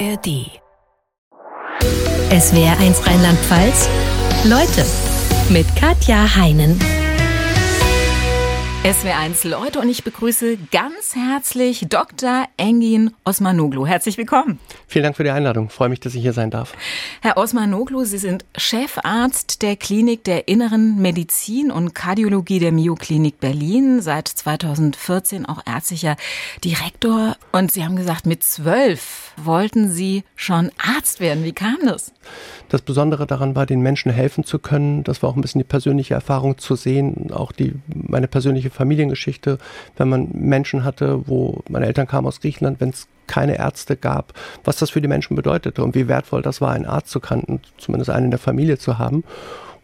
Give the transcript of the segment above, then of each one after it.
ARD. SWR 1 Rheinland-Pfalz. Leute mit Katja Heinen. SW1 Leute und ich begrüße ganz herzlich Dr. Engin Osmanoglu. Herzlich willkommen. Vielen Dank für die Einladung. Ich freue mich, dass ich hier sein darf. Herr Osmanoglu, Sie sind Chefarzt der Klinik der Inneren Medizin und Kardiologie der Mio-Klinik Berlin, seit 2014 auch ärztlicher Direktor. Und Sie haben gesagt, mit zwölf wollten Sie schon Arzt werden. Wie kam das? Das Besondere daran war, den Menschen helfen zu können. Das war auch ein bisschen die persönliche Erfahrung zu sehen, auch die, meine persönliche Familiengeschichte, wenn man Menschen hatte, wo meine Eltern kamen aus Griechenland, wenn es keine Ärzte gab, was das für die Menschen bedeutete und wie wertvoll das war, einen Arzt zu kannten, zumindest einen in der Familie zu haben.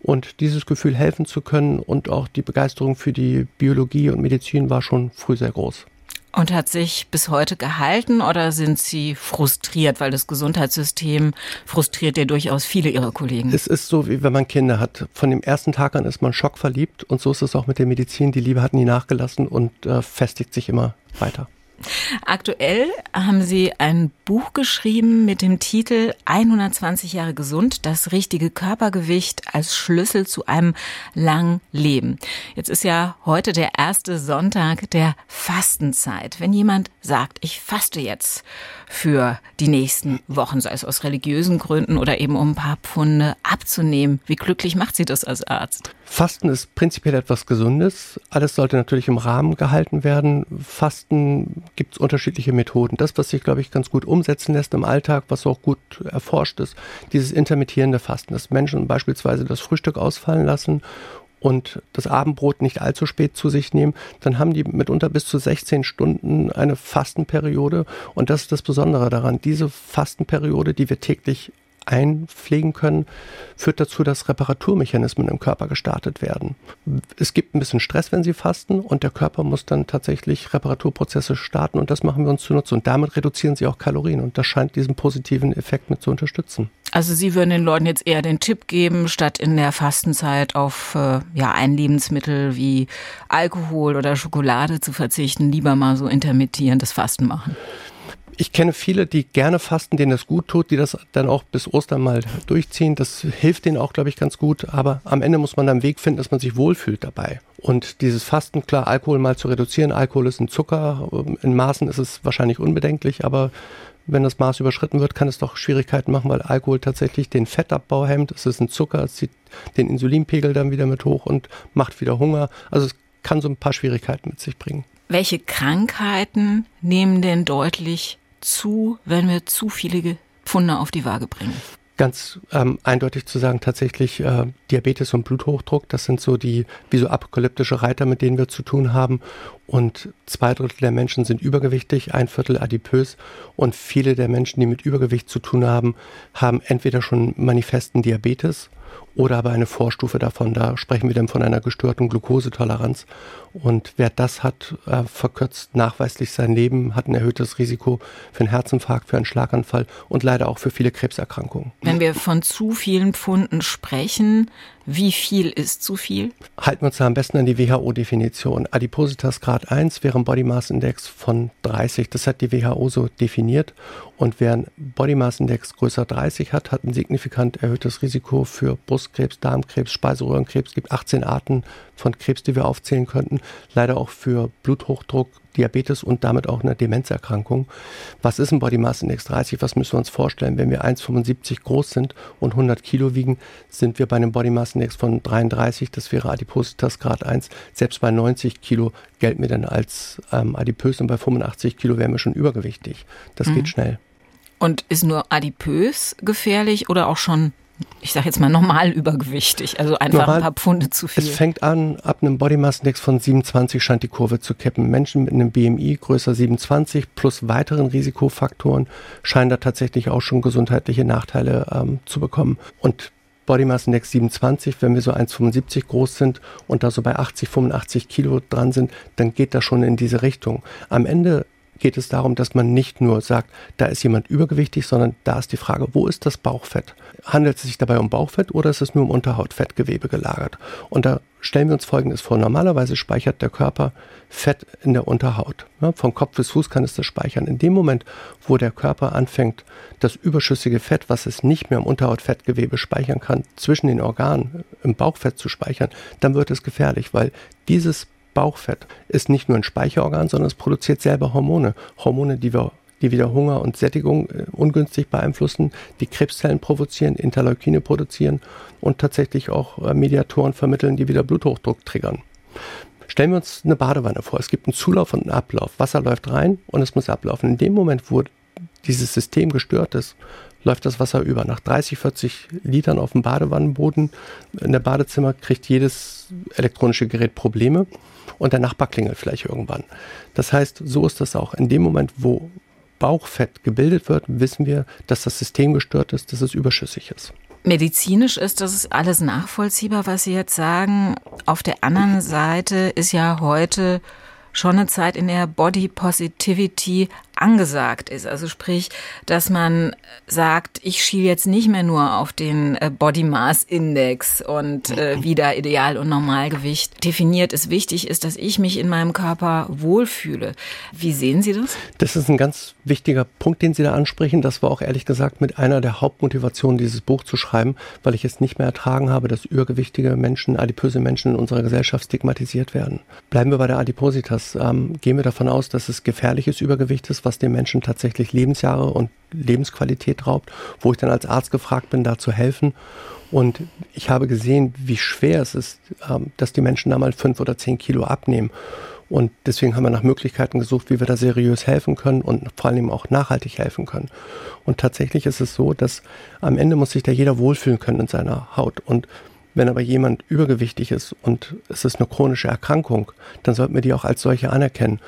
Und dieses Gefühl helfen zu können und auch die Begeisterung für die Biologie und Medizin war schon früh sehr groß. Und hat sich bis heute gehalten oder sind Sie frustriert, weil das Gesundheitssystem frustriert ja durchaus viele Ihrer Kollegen? Es ist so, wie wenn man Kinder hat. Von dem ersten Tag an ist man schockverliebt und so ist es auch mit der Medizin. Die Liebe hat nie nachgelassen und äh, festigt sich immer weiter. Aktuell haben Sie ein Buch geschrieben mit dem Titel 120 Jahre gesund, das richtige Körpergewicht als Schlüssel zu einem langen Leben. Jetzt ist ja heute der erste Sonntag der Fastenzeit. Wenn jemand sagt, ich faste jetzt für die nächsten Wochen, sei es aus religiösen Gründen oder eben um ein paar Pfunde abzunehmen, wie glücklich macht Sie das als Arzt? Fasten ist prinzipiell etwas Gesundes. Alles sollte natürlich im Rahmen gehalten werden. Fasten gibt es unterschiedliche Methoden. Das, was sich, glaube ich, ganz gut umsetzen lässt im Alltag, was auch gut erforscht ist, dieses intermittierende Fasten, dass Menschen beispielsweise das Frühstück ausfallen lassen und das Abendbrot nicht allzu spät zu sich nehmen, dann haben die mitunter bis zu 16 Stunden eine Fastenperiode. Und das ist das Besondere daran. Diese Fastenperiode, die wir täglich einpflegen können, führt dazu, dass Reparaturmechanismen im Körper gestartet werden. Es gibt ein bisschen Stress, wenn Sie fasten und der Körper muss dann tatsächlich Reparaturprozesse starten und das machen wir uns zunutze und damit reduzieren Sie auch Kalorien und das scheint diesen positiven Effekt mit zu unterstützen. Also Sie würden den Leuten jetzt eher den Tipp geben, statt in der Fastenzeit auf äh, ja, ein Lebensmittel wie Alkohol oder Schokolade zu verzichten, lieber mal so intermittierendes Fasten machen ich kenne viele, die gerne fasten, denen das gut tut, die das dann auch bis Ostern mal durchziehen. Das hilft denen auch, glaube ich, ganz gut. Aber am Ende muss man dann einen Weg finden, dass man sich wohlfühlt dabei. Und dieses Fasten, klar, Alkohol mal zu reduzieren. Alkohol ist ein Zucker. In Maßen ist es wahrscheinlich unbedenklich, aber wenn das Maß überschritten wird, kann es doch Schwierigkeiten machen, weil Alkohol tatsächlich den Fettabbau hemmt. Es ist ein Zucker, es zieht den Insulinpegel dann wieder mit hoch und macht wieder Hunger. Also es kann so ein paar Schwierigkeiten mit sich bringen. Welche Krankheiten nehmen denn deutlich zu, wenn wir zu viele Pfunde auf die Waage bringen? Ganz ähm, eindeutig zu sagen, tatsächlich äh, Diabetes und Bluthochdruck, das sind so die wie so apokalyptische Reiter, mit denen wir zu tun haben. Und zwei Drittel der Menschen sind übergewichtig, ein Viertel adipös. Und viele der Menschen, die mit Übergewicht zu tun haben, haben entweder schon manifesten Diabetes oder aber eine Vorstufe davon. Da sprechen wir dann von einer gestörten Glukosetoleranz. Und wer das hat, äh, verkürzt nachweislich sein Leben, hat ein erhöhtes Risiko für einen Herzinfarkt, für einen Schlaganfall und leider auch für viele Krebserkrankungen. Wenn wir von zu vielen Pfunden sprechen, wie viel ist zu viel? Halten wir uns da am besten an die WHO-Definition. Adipositas Grad 1 wäre ein Body Mass Index von 30. Das hat die WHO so definiert. Und wer ein Body Mass Index größer 30 hat, hat ein signifikant erhöhtes Risiko für Brustkrebs, Darmkrebs, Speiseröhrenkrebs. Es gibt 18 Arten von Krebs, die wir aufzählen könnten. Leider auch für Bluthochdruck, Diabetes und damit auch eine Demenzerkrankung. Was ist ein Body Mass Index 30? Was müssen wir uns vorstellen? Wenn wir 1,75 groß sind und 100 Kilo wiegen, sind wir bei einem Body Mass Index von 33. Das wäre Adipositas Grad 1. Selbst bei 90 Kilo gelten wir dann als ähm, adipös und bei 85 Kilo wären wir schon übergewichtig. Das mhm. geht schnell. Und ist nur adipös gefährlich oder auch schon ich sage jetzt mal normal übergewichtig, also einfach normal, ein paar Pfunde zu viel. Es fängt an, ab einem Body Mass Index von 27 scheint die Kurve zu kippen. Menschen mit einem BMI größer 27 plus weiteren Risikofaktoren scheinen da tatsächlich auch schon gesundheitliche Nachteile ähm, zu bekommen. Und Body Mass Index 27, wenn wir so 1,75 groß sind und da so bei 80, 85 Kilo dran sind, dann geht das schon in diese Richtung. Am Ende geht es darum, dass man nicht nur sagt, da ist jemand übergewichtig, sondern da ist die Frage, wo ist das Bauchfett? Handelt es sich dabei um Bauchfett oder ist es nur um Unterhautfettgewebe gelagert? Und da stellen wir uns Folgendes vor. Normalerweise speichert der Körper Fett in der Unterhaut. Ja, vom Kopf bis Fuß kann es das speichern. In dem Moment, wo der Körper anfängt, das überschüssige Fett, was es nicht mehr im Unterhautfettgewebe speichern kann, zwischen den Organen im Bauchfett zu speichern, dann wird es gefährlich, weil dieses Bauchfett ist nicht nur ein Speicherorgan, sondern es produziert selber Hormone. Hormone, die wir die wieder Hunger und Sättigung äh, ungünstig beeinflussen, die Krebszellen provozieren, Interleukine produzieren und tatsächlich auch äh, Mediatoren vermitteln, die wieder Bluthochdruck triggern. Stellen wir uns eine Badewanne vor. Es gibt einen Zulauf und einen Ablauf. Wasser läuft rein und es muss ablaufen. In dem Moment, wo dieses System gestört ist, läuft das Wasser über. Nach 30, 40 Litern auf dem Badewannenboden in der Badezimmer kriegt jedes elektronische Gerät Probleme und der Nachbar klingelt vielleicht irgendwann. Das heißt, so ist das auch. In dem Moment, wo Bauchfett gebildet wird, wissen wir, dass das System gestört ist, dass es überschüssig ist. Medizinisch ist das alles nachvollziehbar, was Sie jetzt sagen. Auf der anderen Seite ist ja heute schon eine Zeit, in der Body Positivity angesagt ist. Also sprich, dass man sagt, ich schiele jetzt nicht mehr nur auf den äh, Body Mass Index und äh, wie da Ideal- und Normalgewicht definiert ist. Wichtig ist, dass ich mich in meinem Körper wohlfühle. Wie sehen Sie das? Das ist ein ganz wichtiger Punkt, den Sie da ansprechen. Das war auch ehrlich gesagt mit einer der Hauptmotivationen, dieses Buch zu schreiben, weil ich es nicht mehr ertragen habe, dass übergewichtige Menschen, adipöse Menschen in unserer Gesellschaft stigmatisiert werden. Bleiben wir bei der Adipositas. Ähm, gehen wir davon aus, dass es gefährliches Übergewicht ist, was den Menschen tatsächlich Lebensjahre und Lebensqualität raubt, wo ich dann als Arzt gefragt bin, da zu helfen. Und ich habe gesehen, wie schwer es ist, ähm, dass die Menschen da mal fünf oder zehn Kilo abnehmen. Und deswegen haben wir nach Möglichkeiten gesucht, wie wir da seriös helfen können und vor allem auch nachhaltig helfen können. Und tatsächlich ist es so, dass am Ende muss sich da jeder wohlfühlen können in seiner Haut. Und wenn aber jemand übergewichtig ist und es ist eine chronische Erkrankung, dann sollten wir die auch als solche anerkennen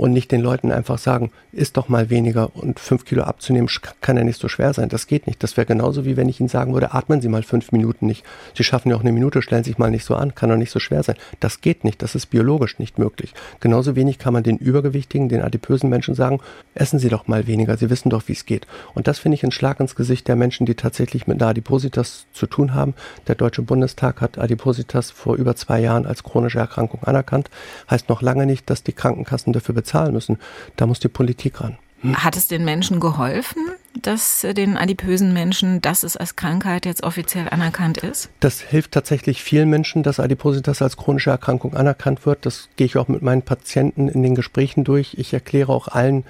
und nicht den Leuten einfach sagen, isst doch mal weniger und fünf Kilo abzunehmen kann ja nicht so schwer sein. Das geht nicht. Das wäre genauso wie wenn ich Ihnen sagen würde, atmen Sie mal fünf Minuten nicht. Sie schaffen ja auch eine Minute, stellen sich mal nicht so an, kann doch nicht so schwer sein. Das geht nicht. Das ist biologisch nicht möglich. Genauso wenig kann man den übergewichtigen, den adipösen Menschen sagen, essen Sie doch mal weniger. Sie wissen doch, wie es geht. Und das finde ich ein Schlag ins Gesicht der Menschen, die tatsächlich mit einer Adipositas zu tun haben. Der Deutsche Bundestag hat Adipositas vor über zwei Jahren als chronische Erkrankung anerkannt. Heißt noch lange nicht, dass die Krankenkassen dafür bezahlen bezahlen müssen. Da muss die Politik ran. Hm? Hat es den Menschen geholfen, dass äh, den adipösen Menschen, dass es als Krankheit jetzt offiziell anerkannt ist? Das hilft tatsächlich vielen Menschen, dass Adipositas als chronische Erkrankung anerkannt wird. Das gehe ich auch mit meinen Patienten in den Gesprächen durch. Ich erkläre auch allen,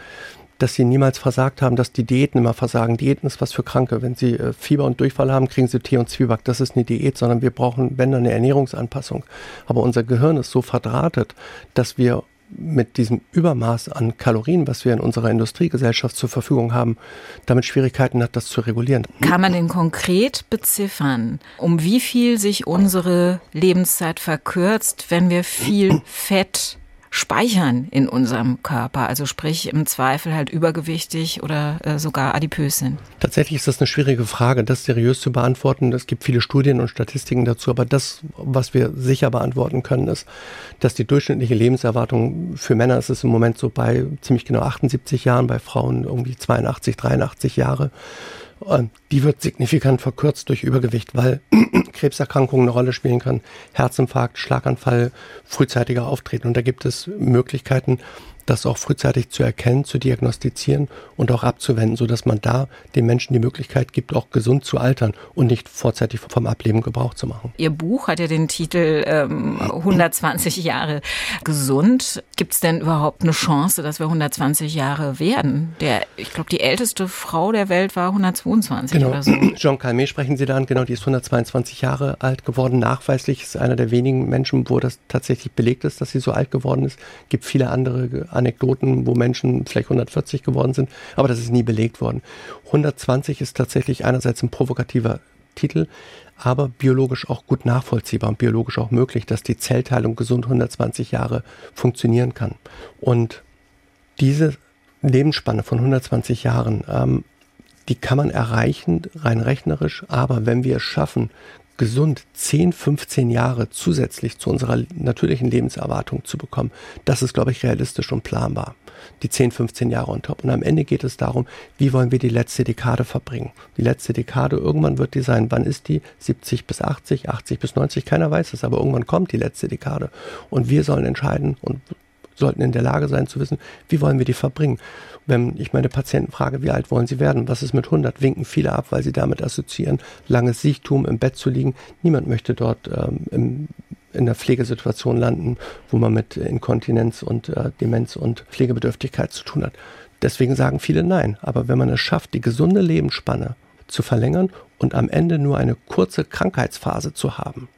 dass sie niemals versagt haben, dass die Diäten immer versagen. Diäten ist was für Kranke. Wenn sie äh, Fieber und Durchfall haben, kriegen sie Tee und Zwieback. Das ist eine Diät, sondern wir brauchen, wenn dann, eine Ernährungsanpassung. Aber unser Gehirn ist so verdrahtet, dass wir mit diesem Übermaß an Kalorien, was wir in unserer Industriegesellschaft zur Verfügung haben, damit Schwierigkeiten hat, das zu regulieren. Kann man denn konkret beziffern, um wie viel sich unsere Lebenszeit verkürzt, wenn wir viel Fett speichern in unserem Körper, also sprich im Zweifel halt übergewichtig oder äh, sogar adipös sind? Tatsächlich ist das eine schwierige Frage, das seriös zu beantworten. Es gibt viele Studien und Statistiken dazu, aber das, was wir sicher beantworten können, ist, dass die durchschnittliche Lebenserwartung für Männer ist es im Moment so bei ziemlich genau 78 Jahren, bei Frauen irgendwie 82, 83 Jahre. Die wird signifikant verkürzt durch Übergewicht, weil Krebserkrankungen eine Rolle spielen kann, Herzinfarkt, Schlaganfall frühzeitiger auftreten. Und da gibt es Möglichkeiten, das auch frühzeitig zu erkennen, zu diagnostizieren und auch abzuwenden, sodass man da den Menschen die Möglichkeit gibt, auch gesund zu altern und nicht vorzeitig vom Ableben Gebrauch zu machen. Ihr Buch hat ja den Titel ähm, 120 Jahre gesund. Gibt es denn überhaupt eine Chance, dass wir 120 Jahre werden? Der, ich glaube, die älteste Frau der Welt war 122 genau. oder so. Jean Calmet sprechen Sie da an, genau, die ist 122 Jahre alt geworden. Nachweislich ist einer der wenigen Menschen, wo das tatsächlich belegt ist, dass sie so alt geworden ist. Gibt viele andere Anekdoten, wo Menschen vielleicht 140 geworden sind, aber das ist nie belegt worden. 120 ist tatsächlich einerseits ein provokativer Titel, aber biologisch auch gut nachvollziehbar und biologisch auch möglich, dass die Zellteilung gesund 120 Jahre funktionieren kann. Und diese Lebensspanne von 120 Jahren, ähm, die kann man erreichen, rein rechnerisch, aber wenn wir es schaffen, gesund 10, 15 Jahre zusätzlich zu unserer natürlichen Lebenserwartung zu bekommen, das ist, glaube ich, realistisch und planbar. Die 10, 15 Jahre on top. Und am Ende geht es darum, wie wollen wir die letzte Dekade verbringen. Die letzte Dekade, irgendwann wird die sein. Wann ist die? 70 bis 80, 80 bis 90, keiner weiß es, aber irgendwann kommt die letzte Dekade. Und wir sollen entscheiden und sollten in der Lage sein zu wissen, wie wollen wir die verbringen. Wenn ich meine Patienten frage, wie alt wollen sie werden, was ist mit 100, winken viele ab, weil sie damit assoziieren, langes Siechtum, im Bett zu liegen. Niemand möchte dort ähm, im, in der Pflegesituation landen, wo man mit Inkontinenz und äh, Demenz und Pflegebedürftigkeit zu tun hat. Deswegen sagen viele nein. Aber wenn man es schafft, die gesunde Lebensspanne zu verlängern und am Ende nur eine kurze Krankheitsphase zu haben,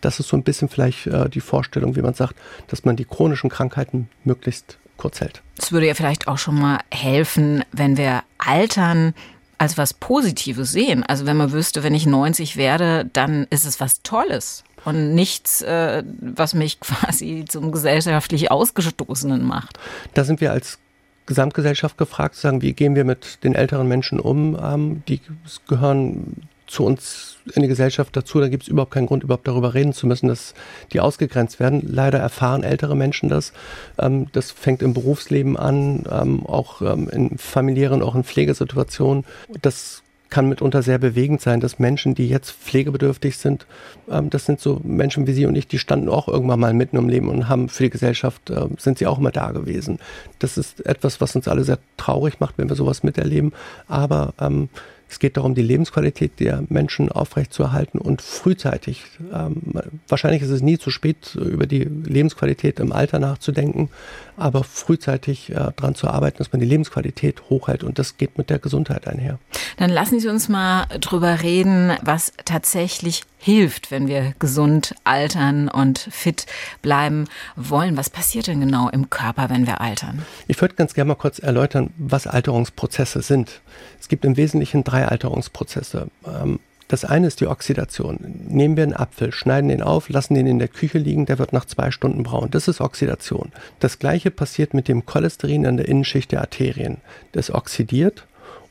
das ist so ein bisschen vielleicht äh, die Vorstellung, wie man sagt, dass man die chronischen Krankheiten möglichst kurz hält. Es würde ja vielleicht auch schon mal helfen, wenn wir altern als was Positives sehen. Also wenn man wüsste, wenn ich 90 werde, dann ist es was Tolles und nichts, äh, was mich quasi zum gesellschaftlich Ausgestoßenen macht. Da sind wir als Gesamtgesellschaft gefragt, zu sagen, wie gehen wir mit den älteren Menschen um? Ähm, die gehören zu uns in die Gesellschaft dazu. Da gibt es überhaupt keinen Grund, überhaupt darüber reden zu müssen, dass die ausgegrenzt werden. Leider erfahren ältere Menschen das. Ähm, das fängt im Berufsleben an, ähm, auch ähm, in familiären, auch in Pflegesituationen. Das kann mitunter sehr bewegend sein, dass Menschen, die jetzt pflegebedürftig sind, ähm, das sind so Menschen wie Sie und ich, die standen auch irgendwann mal mitten im Leben und haben für die Gesellschaft, äh, sind sie auch immer da gewesen. Das ist etwas, was uns alle sehr traurig macht, wenn wir sowas miterleben. Aber ähm, es geht darum, die Lebensqualität der Menschen aufrechtzuerhalten und frühzeitig, ähm, wahrscheinlich ist es nie zu spät, über die Lebensqualität im Alter nachzudenken, aber frühzeitig äh, daran zu arbeiten, dass man die Lebensqualität hochhält und das geht mit der Gesundheit einher. Dann lassen Sie uns mal drüber reden, was tatsächlich hilft, wenn wir gesund altern und fit bleiben wollen. Was passiert denn genau im Körper, wenn wir altern? Ich würde ganz gerne mal kurz erläutern, was Alterungsprozesse sind. Es gibt im Wesentlichen drei Alterungsprozesse. Ähm, das eine ist die Oxidation. Nehmen wir einen Apfel, schneiden den auf, lassen den in der Küche liegen, der wird nach zwei Stunden braun. Das ist Oxidation. Das gleiche passiert mit dem Cholesterin an der Innenschicht der Arterien. Das oxidiert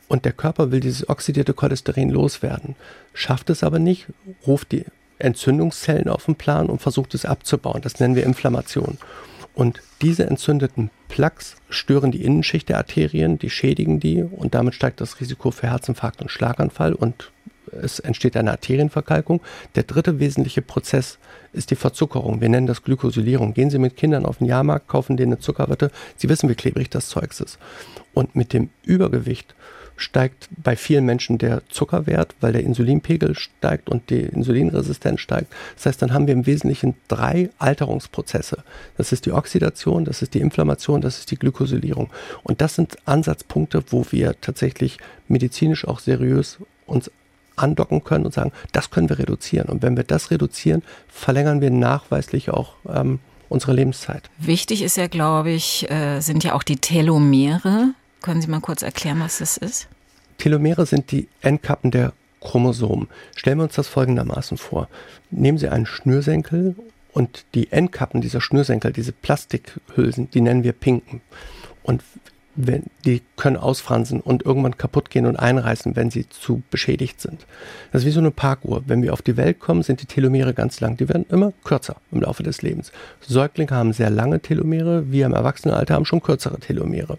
und der Körper will dieses oxidierte Cholesterin loswerden, schafft es aber nicht, ruft die Entzündungszellen auf den Plan und versucht es abzubauen. Das nennen wir Inflammation. Und diese entzündeten Plaques stören die Innenschicht der Arterien, die schädigen die und damit steigt das Risiko für Herzinfarkt und Schlaganfall und es entsteht eine Arterienverkalkung. Der dritte wesentliche Prozess ist die Verzuckerung. Wir nennen das Glykosylierung. Gehen Sie mit Kindern auf den Jahrmarkt, kaufen denen eine Zuckerwatte. Sie wissen, wie klebrig das Zeugs ist. Und mit dem Übergewicht steigt bei vielen Menschen der Zuckerwert, weil der Insulinpegel steigt und die Insulinresistenz steigt. Das heißt, dann haben wir im Wesentlichen drei Alterungsprozesse. Das ist die Oxidation, das ist die Inflammation, das ist die Glykosylierung. Und das sind Ansatzpunkte, wo wir tatsächlich medizinisch auch seriös uns andocken können und sagen, das können wir reduzieren. Und wenn wir das reduzieren, verlängern wir nachweislich auch ähm, unsere Lebenszeit. Wichtig ist ja, glaube ich, äh, sind ja auch die Telomere. Können Sie mal kurz erklären, was das ist? Telomere sind die Endkappen der Chromosomen. Stellen wir uns das folgendermaßen vor. Nehmen Sie einen Schnürsenkel und die Endkappen dieser Schnürsenkel, diese Plastikhülsen, die nennen wir Pinken. Und wenn, die können ausfransen und irgendwann kaputt gehen und einreißen, wenn sie zu beschädigt sind. Das ist wie so eine Parkuhr. Wenn wir auf die Welt kommen, sind die Telomere ganz lang. Die werden immer kürzer im Laufe des Lebens. Säuglinge haben sehr lange Telomere, wir im Erwachsenenalter haben schon kürzere Telomere.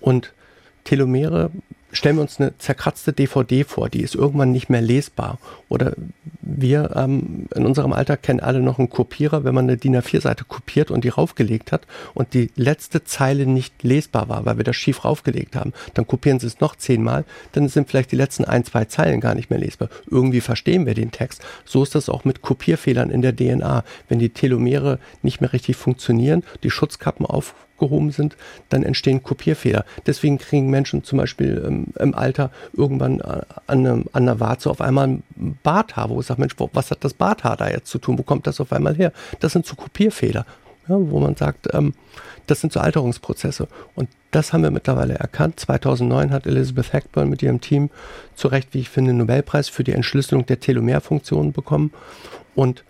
Und Telomere stellen wir uns eine zerkratzte DVD vor, die ist irgendwann nicht mehr lesbar. Oder wir ähm, in unserem Alter kennen alle noch einen Kopierer, wenn man eine DIN A4-Seite kopiert und die raufgelegt hat und die letzte Zeile nicht lesbar war, weil wir das schief raufgelegt haben. Dann kopieren sie es noch zehnmal, dann sind vielleicht die letzten ein, zwei Zeilen gar nicht mehr lesbar. Irgendwie verstehen wir den Text. So ist das auch mit Kopierfehlern in der DNA. Wenn die Telomere nicht mehr richtig funktionieren, die Schutzkappen auf abgehoben sind, dann entstehen Kopierfehler. Deswegen kriegen Menschen zum Beispiel ähm, im Alter irgendwann äh, an, an einer Warze auf einmal ein Barthaar, wo ich sage, Mensch, was hat das Barthaar da jetzt zu tun? Wo kommt das auf einmal her? Das sind so Kopierfehler, ja, wo man sagt, ähm, das sind so Alterungsprozesse. Und das haben wir mittlerweile erkannt. 2009 hat Elizabeth Hackburn mit ihrem Team zu Recht, wie ich finde, den Nobelpreis für die Entschlüsselung der Telomerfunktionen bekommen. Und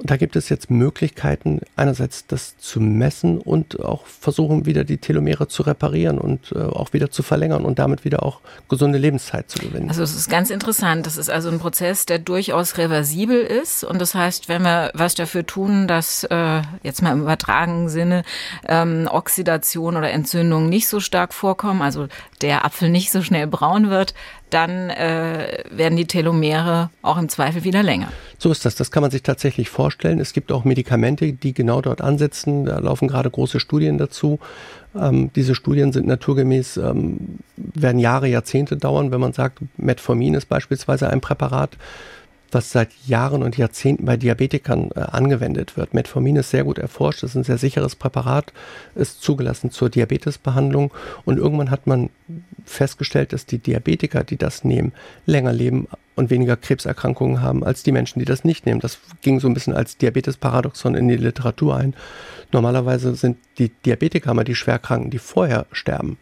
Und da gibt es jetzt Möglichkeiten, einerseits das zu messen und auch versuchen, wieder die Telomere zu reparieren und äh, auch wieder zu verlängern und damit wieder auch gesunde Lebenszeit zu gewinnen. Also es ist ganz interessant. Das ist also ein Prozess, der durchaus reversibel ist. Und das heißt, wenn wir was dafür tun, dass äh, jetzt mal im übertragenen Sinne ähm, Oxidation oder Entzündung nicht so stark vorkommen, also der Apfel nicht so schnell braun wird, dann äh, werden die Telomere auch im Zweifel wieder länger. So ist das. Das kann man sich tatsächlich vorstellen. Es gibt auch Medikamente, die genau dort ansetzen. Da laufen gerade große Studien dazu. Ähm, diese Studien sind naturgemäß, ähm, werden Jahre, Jahrzehnte dauern. Wenn man sagt, Metformin ist beispielsweise ein Präparat, was seit Jahren und Jahrzehnten bei Diabetikern äh, angewendet wird. Metformin ist sehr gut erforscht, ist ein sehr sicheres Präparat, ist zugelassen zur Diabetesbehandlung und irgendwann hat man festgestellt, dass die Diabetiker, die das nehmen, länger leben und weniger Krebserkrankungen haben als die Menschen, die das nicht nehmen. Das ging so ein bisschen als Diabetesparadoxon in die Literatur ein. Normalerweise sind die Diabetiker immer die Schwerkranken, die vorher sterben.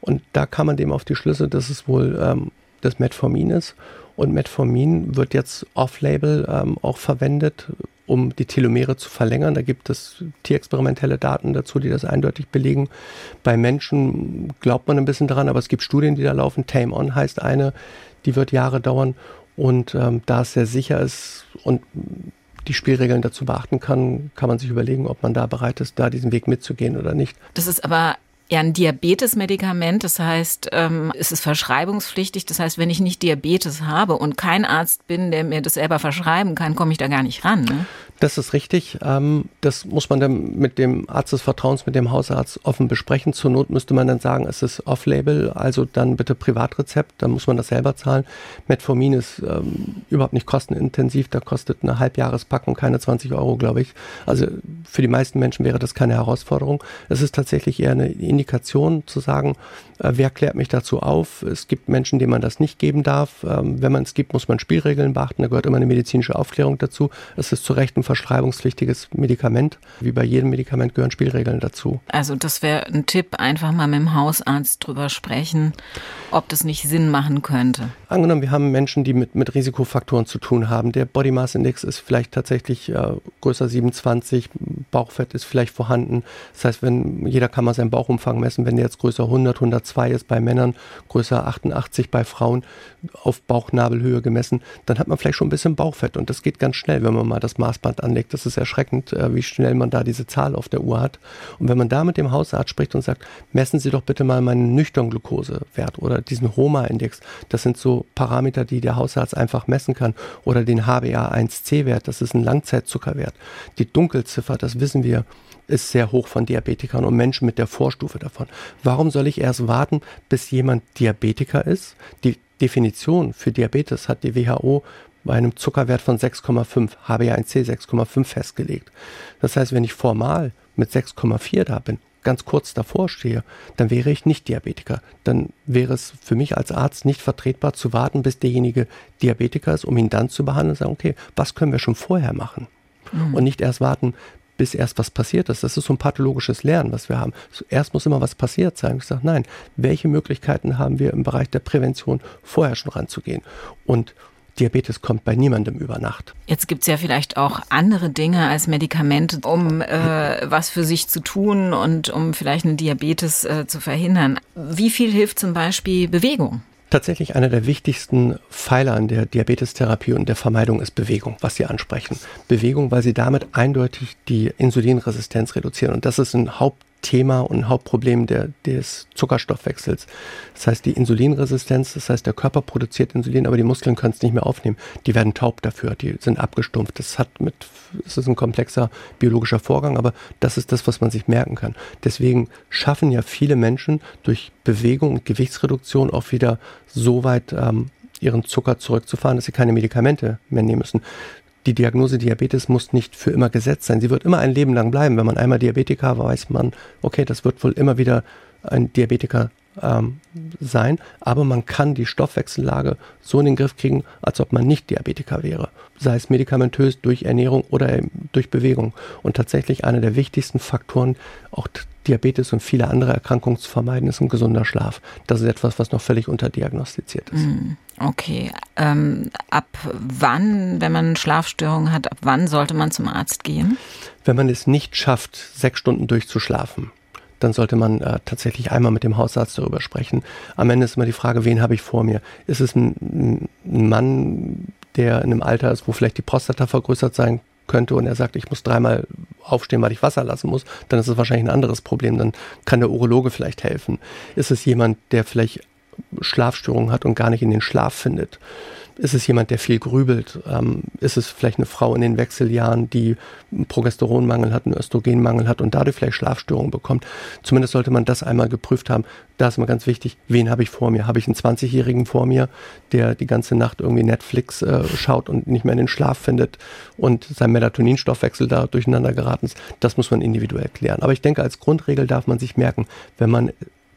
Und da kam man dem auf die Schlüsse, dass es wohl ähm, das Metformin ist. Und Metformin wird jetzt off-label ähm, auch verwendet, um die Telomere zu verlängern. Da gibt es tierexperimentelle Daten dazu, die das eindeutig belegen. Bei Menschen glaubt man ein bisschen dran, aber es gibt Studien, die da laufen. Tame On heißt eine, die wird Jahre dauern. Und ähm, da es sehr sicher ist und die Spielregeln dazu beachten kann, kann man sich überlegen, ob man da bereit ist, da diesen Weg mitzugehen oder nicht. Das ist aber ja ein Diabetesmedikament, das heißt, ähm, es ist verschreibungspflichtig. Das heißt, wenn ich nicht Diabetes habe und kein Arzt bin, der mir das selber verschreiben kann, komme ich da gar nicht ran. Ne? Das ist richtig. Ähm, das muss man dann mit dem Arzt des Vertrauens, mit dem Hausarzt offen besprechen. Zur Not müsste man dann sagen, es ist off-label, also dann bitte Privatrezept, dann muss man das selber zahlen. Metformin ist ähm, überhaupt nicht kostenintensiv, da kostet eine Halbjahrespackung keine 20 Euro, glaube ich. Also für die meisten Menschen wäre das keine Herausforderung. Es ist tatsächlich eher eine Indikation zu sagen, äh, wer klärt mich dazu auf? Es gibt Menschen, denen man das nicht geben darf. Ähm, wenn man es gibt, muss man Spielregeln beachten. Da gehört immer eine medizinische Aufklärung dazu. Es ist zu Recht ein verschreibungspflichtiges Medikament. Wie bei jedem Medikament gehören Spielregeln dazu. Also das wäre ein Tipp, einfach mal mit dem Hausarzt drüber sprechen, ob das nicht Sinn machen könnte. Angenommen, wir haben Menschen, die mit, mit Risikofaktoren zu tun haben. Der Body Mass Index ist vielleicht tatsächlich äh, größer 27, Bauchfett ist vielleicht vorhanden. Das heißt, wenn jeder kann mal seinen Bauchumfang messen, wenn der jetzt größer 100, 102 ist bei Männern, größer 88 bei Frauen, auf Bauchnabelhöhe gemessen, dann hat man vielleicht schon ein bisschen Bauchfett und das geht ganz schnell, wenn man mal das Maßband anlegt. Das ist erschreckend, äh, wie schnell man da diese Zahl auf der Uhr hat. Und wenn man da mit dem Hausarzt spricht und sagt, messen Sie doch bitte mal meinen nüchtern Glukosewert oder diesen HOMA-Index, das sind so Parameter, die der Hausarzt einfach messen kann, oder den HbA1c-Wert, das ist ein Langzeitzuckerwert. Die Dunkelziffer, das wissen wir, ist sehr hoch von Diabetikern und Menschen mit der Vorstufe davon. Warum soll ich erst warten, bis jemand Diabetiker ist? Die Definition für Diabetes hat die WHO bei einem Zuckerwert von 6,5, HbA1c 6,5 festgelegt. Das heißt, wenn ich formal mit 6,4 da bin, ganz kurz davor stehe, dann wäre ich nicht Diabetiker. Dann wäre es für mich als Arzt nicht vertretbar zu warten, bis derjenige Diabetiker ist, um ihn dann zu behandeln und sagen, okay, was können wir schon vorher machen? Mhm. Und nicht erst warten, bis erst was passiert ist. Das ist so ein pathologisches Lernen, was wir haben. Erst muss immer was passiert sein. Ich sage, nein, welche Möglichkeiten haben wir im Bereich der Prävention vorher schon ranzugehen? Und Diabetes kommt bei niemandem über Nacht. Jetzt gibt es ja vielleicht auch andere Dinge als Medikamente, um äh, was für sich zu tun und um vielleicht einen Diabetes äh, zu verhindern. Wie viel hilft zum Beispiel Bewegung? Tatsächlich einer der wichtigsten Pfeiler an der Diabetestherapie und der Vermeidung ist Bewegung, was Sie ansprechen. Bewegung, weil Sie damit eindeutig die Insulinresistenz reduzieren. Und das ist ein Haupt Thema und Hauptproblem der, des Zuckerstoffwechsels. Das heißt, die Insulinresistenz, das heißt, der Körper produziert Insulin, aber die Muskeln können es nicht mehr aufnehmen. Die werden taub dafür, die sind abgestumpft. Das hat mit, es ist ein komplexer biologischer Vorgang, aber das ist das, was man sich merken kann. Deswegen schaffen ja viele Menschen durch Bewegung und Gewichtsreduktion auch wieder so weit ähm, ihren Zucker zurückzufahren, dass sie keine Medikamente mehr nehmen müssen die Diagnose Diabetes muss nicht für immer gesetzt sein. Sie wird immer ein Leben lang bleiben. Wenn man einmal Diabetiker war, weiß man, okay, das wird wohl immer wieder ein Diabetiker ähm, sein, aber man kann die Stoffwechsellage so in den Griff kriegen, als ob man nicht Diabetiker wäre. Sei es medikamentös, durch Ernährung oder durch Bewegung. Und tatsächlich einer der wichtigsten Faktoren, auch Diabetes und viele andere Erkrankungen zu vermeiden, ist ein gesunder Schlaf. Das ist etwas, was noch völlig unterdiagnostiziert ist. Mhm. Okay. Ähm, ab wann, wenn man Schlafstörungen hat, ab wann sollte man zum Arzt gehen? Wenn man es nicht schafft, sechs Stunden durchzuschlafen, dann sollte man äh, tatsächlich einmal mit dem Hausarzt darüber sprechen. Am Ende ist immer die Frage, wen habe ich vor mir? Ist es ein, ein Mann, der in einem Alter ist, wo vielleicht die Prostata vergrößert sein könnte und er sagt, ich muss dreimal aufstehen, weil ich Wasser lassen muss, dann ist es wahrscheinlich ein anderes Problem. Dann kann der Urologe vielleicht helfen. Ist es jemand, der vielleicht Schlafstörungen hat und gar nicht in den Schlaf findet? Ist es jemand, der viel grübelt? Ähm, ist es vielleicht eine Frau in den Wechseljahren, die einen Progesteronmangel hat, einen Östrogenmangel hat und dadurch vielleicht Schlafstörungen bekommt? Zumindest sollte man das einmal geprüft haben. Da ist immer ganz wichtig, wen habe ich vor mir? Habe ich einen 20-Jährigen vor mir, der die ganze Nacht irgendwie Netflix äh, schaut und nicht mehr in den Schlaf findet und sein Melatoninstoffwechsel da durcheinander geraten ist? Das muss man individuell klären. Aber ich denke, als Grundregel darf man sich merken, wenn man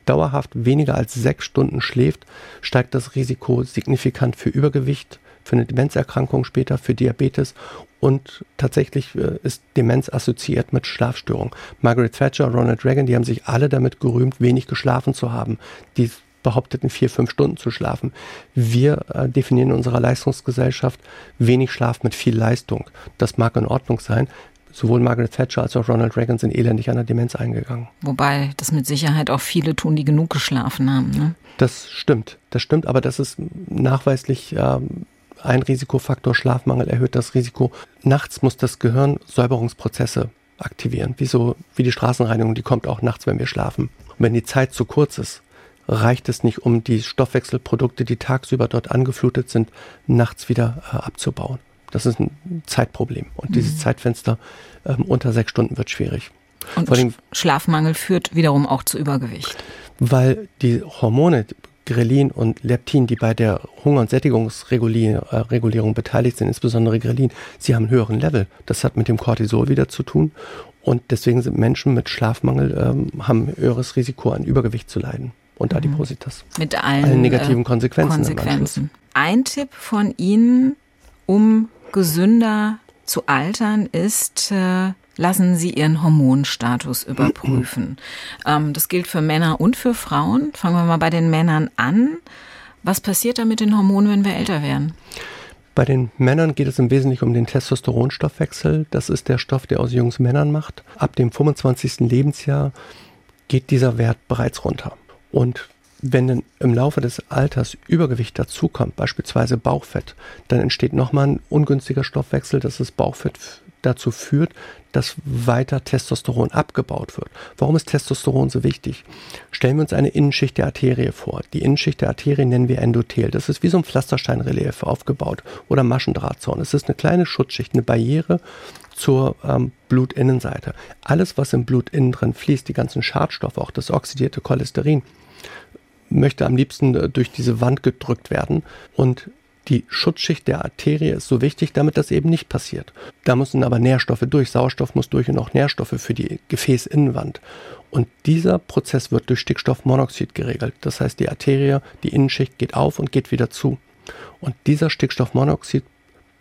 dauerhaft weniger als sechs Stunden schläft, steigt das Risiko signifikant für Übergewicht, für eine Demenzerkrankung später, für Diabetes und tatsächlich äh, ist Demenz assoziiert mit Schlafstörungen. Margaret Thatcher, Ronald Reagan, die haben sich alle damit gerühmt, wenig geschlafen zu haben. Die behaupteten, vier, fünf Stunden zu schlafen. Wir äh, definieren in unserer Leistungsgesellschaft wenig Schlaf mit viel Leistung. Das mag in Ordnung sein sowohl Margaret Thatcher als auch Ronald Reagan sind elendig an der Demenz eingegangen. Wobei das mit Sicherheit auch viele tun, die genug geschlafen haben. Ne? Das stimmt, das stimmt, aber das ist nachweislich äh, ein Risikofaktor. Schlafmangel erhöht das Risiko. Nachts muss das Gehirn Säuberungsprozesse aktivieren, wie, so, wie die Straßenreinigung, die kommt auch nachts, wenn wir schlafen. Und wenn die Zeit zu kurz ist, reicht es nicht, um die Stoffwechselprodukte, die tagsüber dort angeflutet sind, nachts wieder äh, abzubauen. Das ist ein Zeitproblem. Und dieses mhm. Zeitfenster ähm, unter sechs Stunden wird schwierig. Und Vor allem, Schlafmangel führt wiederum auch zu Übergewicht. Weil die Hormone, Grelin und Leptin, die bei der Hunger- und Sättigungsregulierung beteiligt sind, insbesondere Grelin, sie haben einen höheren Level. Das hat mit dem Cortisol wieder zu tun. Und deswegen sind Menschen mit Schlafmangel, ähm, haben ein höheres Risiko an Übergewicht zu leiden und Adipositas. Mit allen, allen negativen äh, Konsequenzen. Konsequenzen. Ein Tipp von Ihnen, um gesünder zu altern ist, äh, lassen Sie Ihren Hormonstatus überprüfen. ähm, das gilt für Männer und für Frauen. Fangen wir mal bei den Männern an. Was passiert da mit den Hormonen, wenn wir älter werden? Bei den Männern geht es im Wesentlichen um den Testosteronstoffwechsel. Das ist der Stoff, der aus Jungs Männern macht. Ab dem 25. Lebensjahr geht dieser Wert bereits runter. Und wenn im Laufe des Alters Übergewicht dazukommt, beispielsweise Bauchfett, dann entsteht nochmal ein ungünstiger Stoffwechsel, dass das Bauchfett dazu führt, dass weiter Testosteron abgebaut wird. Warum ist Testosteron so wichtig? Stellen wir uns eine Innenschicht der Arterie vor. Die Innenschicht der Arterie nennen wir Endothel. Das ist wie so ein Pflastersteinrelief aufgebaut oder Maschendrahtzaun. Es ist eine kleine Schutzschicht, eine Barriere zur ähm, Blutinnenseite. Alles, was im Blut innen drin fließt, die ganzen Schadstoffe, auch das oxidierte Cholesterin, möchte am liebsten äh, durch diese Wand gedrückt werden. Und die Schutzschicht der Arterie ist so wichtig, damit das eben nicht passiert. Da müssen aber Nährstoffe durch, Sauerstoff muss durch und auch Nährstoffe für die Gefäßinnenwand. Und dieser Prozess wird durch Stickstoffmonoxid geregelt. Das heißt, die Arterie, die Innenschicht geht auf und geht wieder zu. Und dieser Stickstoffmonoxid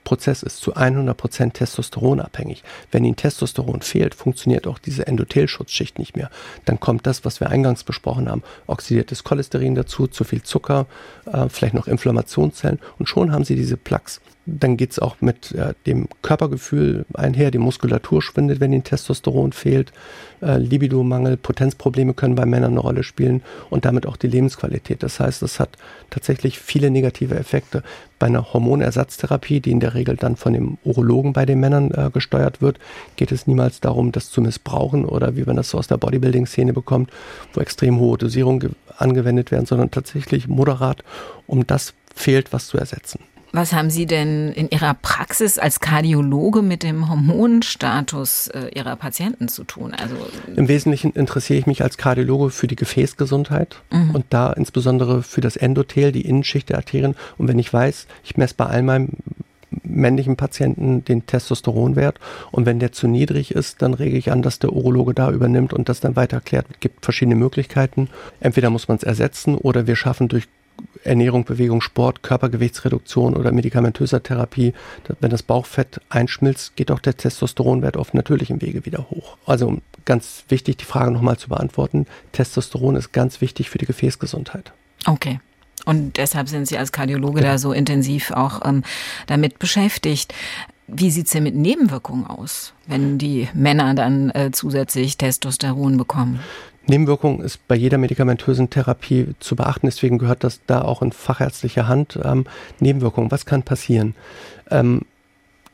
Prozess ist zu 100% Testosteron abhängig. Wenn Ihnen Testosteron fehlt, funktioniert auch diese Endothelschutzschicht nicht mehr. Dann kommt das, was wir eingangs besprochen haben, oxidiertes Cholesterin dazu, zu viel Zucker, äh, vielleicht noch Inflammationszellen und schon haben Sie diese Plaques. Dann geht es auch mit äh, dem Körpergefühl einher, die Muskulatur schwindet, wenn Ihnen Testosteron fehlt, äh, Libidomangel, Potenzprobleme können bei Männern eine Rolle spielen und damit auch die Lebensqualität. Das heißt, es hat tatsächlich viele negative Effekte. Bei einer Hormonersatztherapie, die in der Regel dann von dem Urologen bei den Männern äh, gesteuert wird, geht es niemals darum, das zu missbrauchen oder wie man das so aus der Bodybuilding-Szene bekommt, wo extrem hohe Dosierungen angewendet werden, sondern tatsächlich moderat, um das fehlt, was zu ersetzen. Was haben Sie denn in Ihrer Praxis als Kardiologe mit dem Hormonstatus äh, Ihrer Patienten zu tun? Also Im Wesentlichen interessiere ich mich als Kardiologe für die Gefäßgesundheit mhm. und da insbesondere für das Endothel, die Innenschicht der Arterien. Und wenn ich weiß, ich messe bei all meinem männlichen Patienten den Testosteronwert und wenn der zu niedrig ist, dann rege ich an, dass der Urologe da übernimmt und das dann weiter erklärt. Es gibt verschiedene Möglichkeiten. Entweder muss man es ersetzen oder wir schaffen durch Ernährung, Bewegung, Sport, Körpergewichtsreduktion oder medikamentöser Therapie, wenn das Bauchfett einschmilzt, geht auch der Testosteronwert auf natürlichem Wege wieder hoch. Also ganz wichtig, die Frage nochmal zu beantworten. Testosteron ist ganz wichtig für die Gefäßgesundheit. Okay. Und deshalb sind Sie als Kardiologe ja. da so intensiv auch ähm, damit beschäftigt. Wie sieht's denn mit Nebenwirkungen aus, wenn die Männer dann äh, zusätzlich Testosteron bekommen? Nebenwirkungen ist bei jeder medikamentösen Therapie zu beachten, deswegen gehört das da auch in fachärztlicher Hand. Ähm, Nebenwirkungen, was kann passieren? Ähm,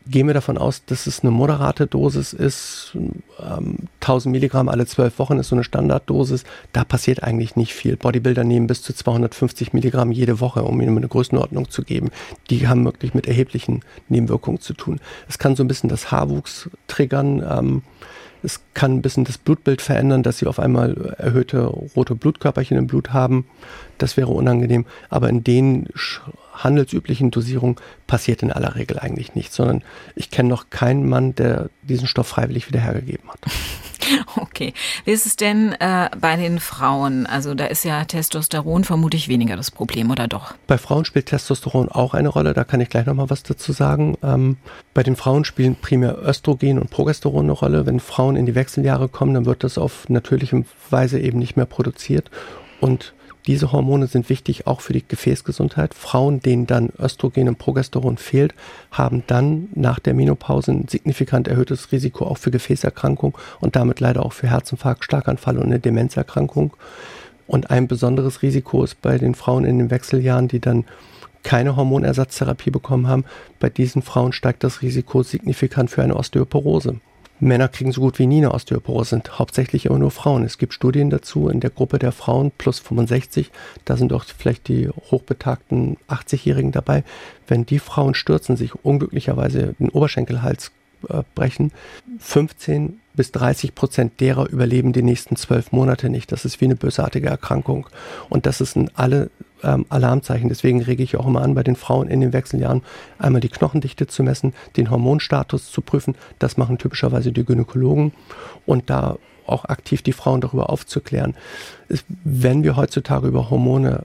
gehen wir davon aus, dass es eine moderate Dosis ist. Ähm, 1000 Milligramm alle zwölf Wochen ist so eine Standarddosis. Da passiert eigentlich nicht viel. Bodybuilder nehmen bis zu 250 Milligramm jede Woche, um ihnen eine Größenordnung zu geben. Die haben wirklich mit erheblichen Nebenwirkungen zu tun. Es kann so ein bisschen das Haarwuchs triggern. Ähm, es kann ein bisschen das Blutbild verändern, dass sie auf einmal erhöhte rote Blutkörperchen im Blut haben. Das wäre unangenehm. Aber in den handelsüblichen Dosierungen passiert in aller Regel eigentlich nichts, sondern ich kenne noch keinen Mann, der diesen Stoff freiwillig wieder hergegeben hat. Okay. Wie ist es denn äh, bei den Frauen? Also da ist ja Testosteron vermutlich weniger das Problem, oder doch? Bei Frauen spielt Testosteron auch eine Rolle, da kann ich gleich nochmal was dazu sagen. Ähm, bei den Frauen spielen primär Östrogen und Progesteron eine Rolle. Wenn Frauen in die Wechseljahre kommen, dann wird das auf natürliche Weise eben nicht mehr produziert. Und diese Hormone sind wichtig auch für die Gefäßgesundheit. Frauen, denen dann Östrogen und Progesteron fehlt, haben dann nach der Menopause ein signifikant erhöhtes Risiko auch für Gefäßerkrankung und damit leider auch für Herzinfarkt, Schlaganfall und eine Demenzerkrankung. Und ein besonderes Risiko ist bei den Frauen in den Wechseljahren, die dann keine Hormonersatztherapie bekommen haben. Bei diesen Frauen steigt das Risiko signifikant für eine Osteoporose. Männer kriegen so gut wie nie eine Osteoporose, sind hauptsächlich immer nur Frauen. Es gibt Studien dazu in der Gruppe der Frauen plus 65, da sind auch vielleicht die hochbetagten 80-Jährigen dabei. Wenn die Frauen stürzen, sich unglücklicherweise den Oberschenkelhals äh, brechen, 15 bis 30 Prozent derer überleben die nächsten zwölf Monate nicht. Das ist wie eine bösartige Erkrankung. Und das ist in alle ähm, Alarmzeichen. Deswegen rege ich auch immer an, bei den Frauen in den Wechseljahren einmal die Knochendichte zu messen, den Hormonstatus zu prüfen. Das machen typischerweise die Gynäkologen. Und da auch aktiv die Frauen darüber aufzuklären. Wenn wir heutzutage über Hormone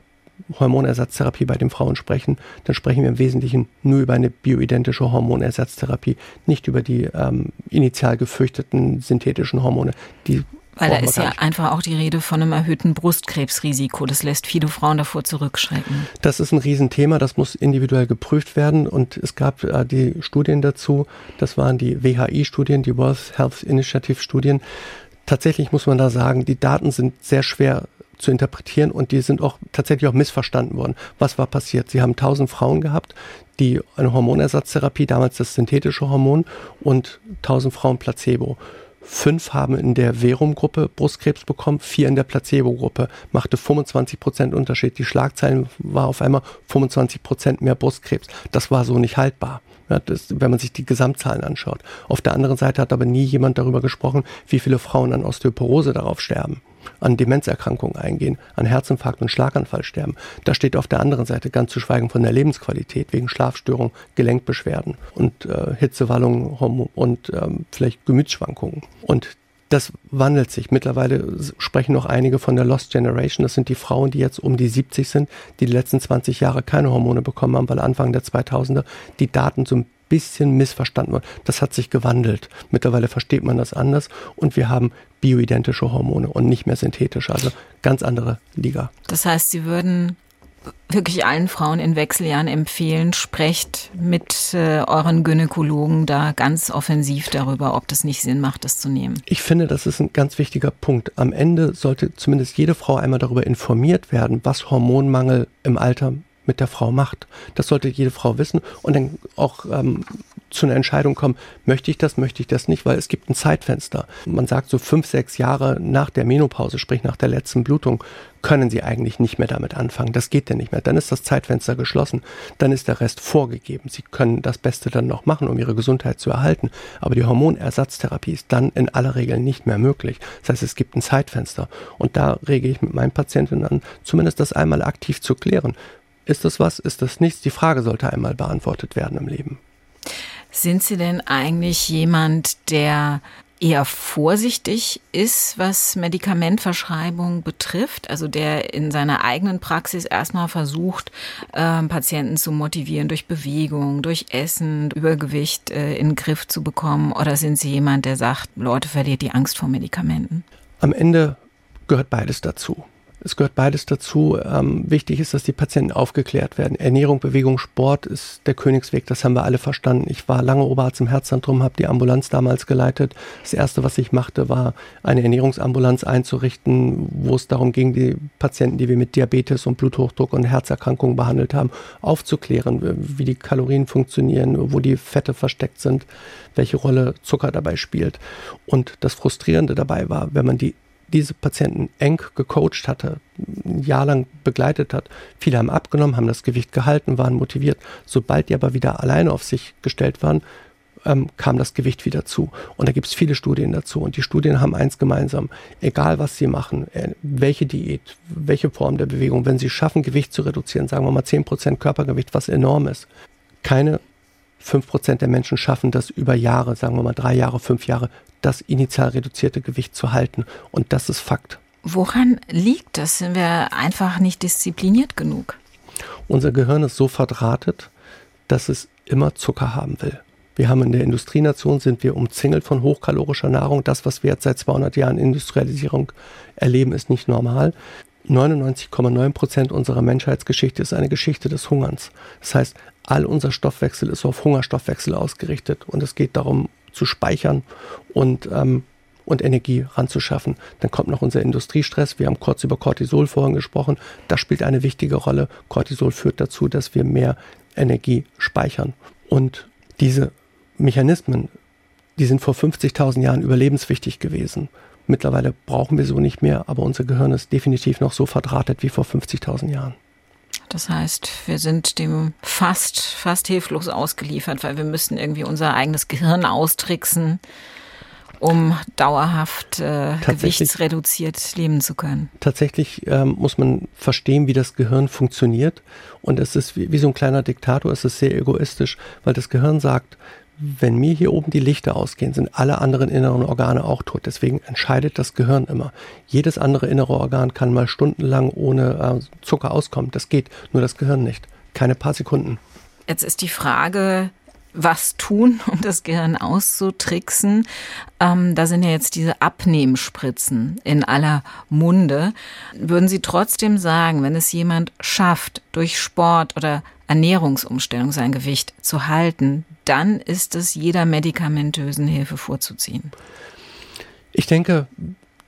Hormonersatztherapie bei den Frauen sprechen, dann sprechen wir im Wesentlichen nur über eine bioidentische Hormonersatztherapie, nicht über die ähm, initial gefürchteten synthetischen Hormone, die weil da ist ja einfach auch die Rede von einem erhöhten Brustkrebsrisiko. Das lässt viele Frauen davor zurückschrecken. Das ist ein Riesenthema, das muss individuell geprüft werden. Und es gab äh, die Studien dazu, das waren die WHI-Studien, die World Health Initiative-Studien. Tatsächlich muss man da sagen, die Daten sind sehr schwer zu interpretieren und die sind auch tatsächlich auch missverstanden worden. Was war passiert? Sie haben 1000 Frauen gehabt, die eine Hormonersatztherapie, damals das synthetische Hormon und 1000 Frauen Placebo. Fünf haben in der Verum-Gruppe Brustkrebs bekommen, vier in der Placebo-Gruppe. Machte 25 Prozent Unterschied. Die Schlagzeilen war auf einmal 25 Prozent mehr Brustkrebs. Das war so nicht haltbar. Ja, das, wenn man sich die Gesamtzahlen anschaut. Auf der anderen Seite hat aber nie jemand darüber gesprochen, wie viele Frauen an Osteoporose darauf sterben an Demenzerkrankungen eingehen, an Herzinfarkt und Schlaganfall sterben. Da steht auf der anderen Seite ganz zu schweigen von der Lebensqualität wegen Schlafstörungen, Gelenkbeschwerden und äh, Hitzewallungen und ähm, vielleicht Gemütsschwankungen. Und das wandelt sich. Mittlerweile sprechen noch einige von der Lost Generation. Das sind die Frauen, die jetzt um die 70 sind, die die letzten 20 Jahre keine Hormone bekommen haben, weil Anfang der 2000er die Daten so bisschen missverstanden worden. Das hat sich gewandelt. Mittlerweile versteht man das anders und wir haben bioidentische Hormone und nicht mehr synthetische, also ganz andere Liga. Das heißt, Sie würden wirklich allen Frauen in Wechseljahren empfehlen, sprecht mit äh, euren Gynäkologen da ganz offensiv darüber, ob das nicht Sinn macht, das zu nehmen. Ich finde, das ist ein ganz wichtiger Punkt. Am Ende sollte zumindest jede Frau einmal darüber informiert werden, was Hormonmangel im Alter mit der Frau macht. Das sollte jede Frau wissen und dann auch ähm, zu einer Entscheidung kommen, möchte ich das, möchte ich das nicht, weil es gibt ein Zeitfenster. Man sagt so fünf, sechs Jahre nach der Menopause, sprich nach der letzten Blutung, können sie eigentlich nicht mehr damit anfangen. Das geht denn nicht mehr. Dann ist das Zeitfenster geschlossen. Dann ist der Rest vorgegeben. Sie können das Beste dann noch machen, um ihre Gesundheit zu erhalten. Aber die Hormonersatztherapie ist dann in aller Regel nicht mehr möglich. Das heißt, es gibt ein Zeitfenster. Und da rege ich mit meinen Patientinnen an, zumindest das einmal aktiv zu klären. Ist das was? Ist das nichts? Die Frage sollte einmal beantwortet werden im Leben. Sind Sie denn eigentlich jemand, der eher vorsichtig ist, was Medikamentverschreibung betrifft, also der in seiner eigenen Praxis erstmal versucht, äh, Patienten zu motivieren durch Bewegung, durch Essen, Übergewicht äh, in den Griff zu bekommen? Oder sind Sie jemand, der sagt, Leute, verliert die Angst vor Medikamenten? Am Ende gehört beides dazu. Es gehört beides dazu. Ähm, wichtig ist, dass die Patienten aufgeklärt werden. Ernährung, Bewegung, Sport ist der Königsweg. Das haben wir alle verstanden. Ich war lange Oberarzt im Herzzentrum, habe die Ambulanz damals geleitet. Das erste, was ich machte, war eine Ernährungsambulanz einzurichten, wo es darum ging, die Patienten, die wir mit Diabetes und Bluthochdruck und Herzerkrankungen behandelt haben, aufzuklären, wie die Kalorien funktionieren, wo die Fette versteckt sind, welche Rolle Zucker dabei spielt. Und das Frustrierende dabei war, wenn man die diese Patienten eng gecoacht hatte, ein Jahr lang begleitet hat. Viele haben abgenommen, haben das Gewicht gehalten, waren motiviert. Sobald die aber wieder alleine auf sich gestellt waren, ähm, kam das Gewicht wieder zu. Und da gibt es viele Studien dazu. Und die Studien haben eins gemeinsam. Egal, was sie machen, äh, welche Diät, welche Form der Bewegung, wenn sie schaffen, Gewicht zu reduzieren, sagen wir mal 10% Körpergewicht, was enorm ist, keine 5% der Menschen schaffen das über Jahre, sagen wir mal drei Jahre, fünf Jahre, das initial reduzierte Gewicht zu halten. Und das ist Fakt. Woran liegt das? Sind wir einfach nicht diszipliniert genug? Unser Gehirn ist so verdrahtet, dass es immer Zucker haben will. Wir haben in der Industrienation sind wir umzingelt von hochkalorischer Nahrung. Das, was wir jetzt seit 200 Jahren Industrialisierung erleben, ist nicht normal. 99,9 Prozent unserer Menschheitsgeschichte ist eine Geschichte des Hungerns. Das heißt, all unser Stoffwechsel ist auf Hungerstoffwechsel ausgerichtet und es geht darum, zu speichern und, ähm, und Energie ranzuschaffen. Dann kommt noch unser Industriestress. Wir haben kurz über Cortisol vorhin gesprochen. Das spielt eine wichtige Rolle. Cortisol führt dazu, dass wir mehr Energie speichern. Und diese Mechanismen, die sind vor 50.000 Jahren überlebenswichtig gewesen. Mittlerweile brauchen wir so nicht mehr, aber unser Gehirn ist definitiv noch so verdrahtet wie vor 50.000 Jahren. Das heißt, wir sind dem fast, fast hilflos ausgeliefert, weil wir müssen irgendwie unser eigenes Gehirn austricksen, um dauerhaft äh, gewichtsreduziert leben zu können. Tatsächlich ähm, muss man verstehen, wie das Gehirn funktioniert. Und es ist wie, wie so ein kleiner Diktator, es ist sehr egoistisch, weil das Gehirn sagt, wenn mir hier oben die Lichter ausgehen, sind alle anderen inneren Organe auch tot. Deswegen entscheidet das Gehirn immer. Jedes andere innere Organ kann mal stundenlang ohne äh, Zucker auskommen. Das geht, nur das Gehirn nicht. Keine paar Sekunden. Jetzt ist die Frage, was tun, um das Gehirn auszutricksen. Ähm, da sind ja jetzt diese Abnehmspritzen in aller Munde. Würden Sie trotzdem sagen, wenn es jemand schafft, durch Sport oder Ernährungsumstellung sein Gewicht zu halten, dann ist es jeder medikamentösen Hilfe vorzuziehen. Ich denke,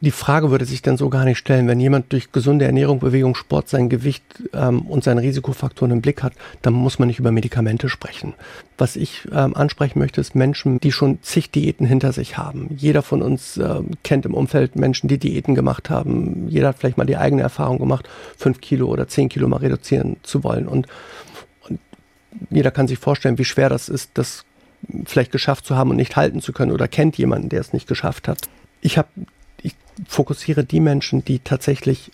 die Frage würde sich dann so gar nicht stellen. Wenn jemand durch gesunde Ernährung, Bewegung, Sport sein Gewicht ähm, und seine Risikofaktoren im Blick hat, dann muss man nicht über Medikamente sprechen. Was ich ähm, ansprechen möchte, ist Menschen, die schon zig Diäten hinter sich haben. Jeder von uns äh, kennt im Umfeld Menschen, die Diäten gemacht haben. Jeder hat vielleicht mal die eigene Erfahrung gemacht, fünf Kilo oder zehn Kilo mal reduzieren zu wollen. Und jeder kann sich vorstellen, wie schwer das ist, das vielleicht geschafft zu haben und nicht halten zu können oder kennt jemanden, der es nicht geschafft hat. Ich habe, ich fokussiere die Menschen, die tatsächlich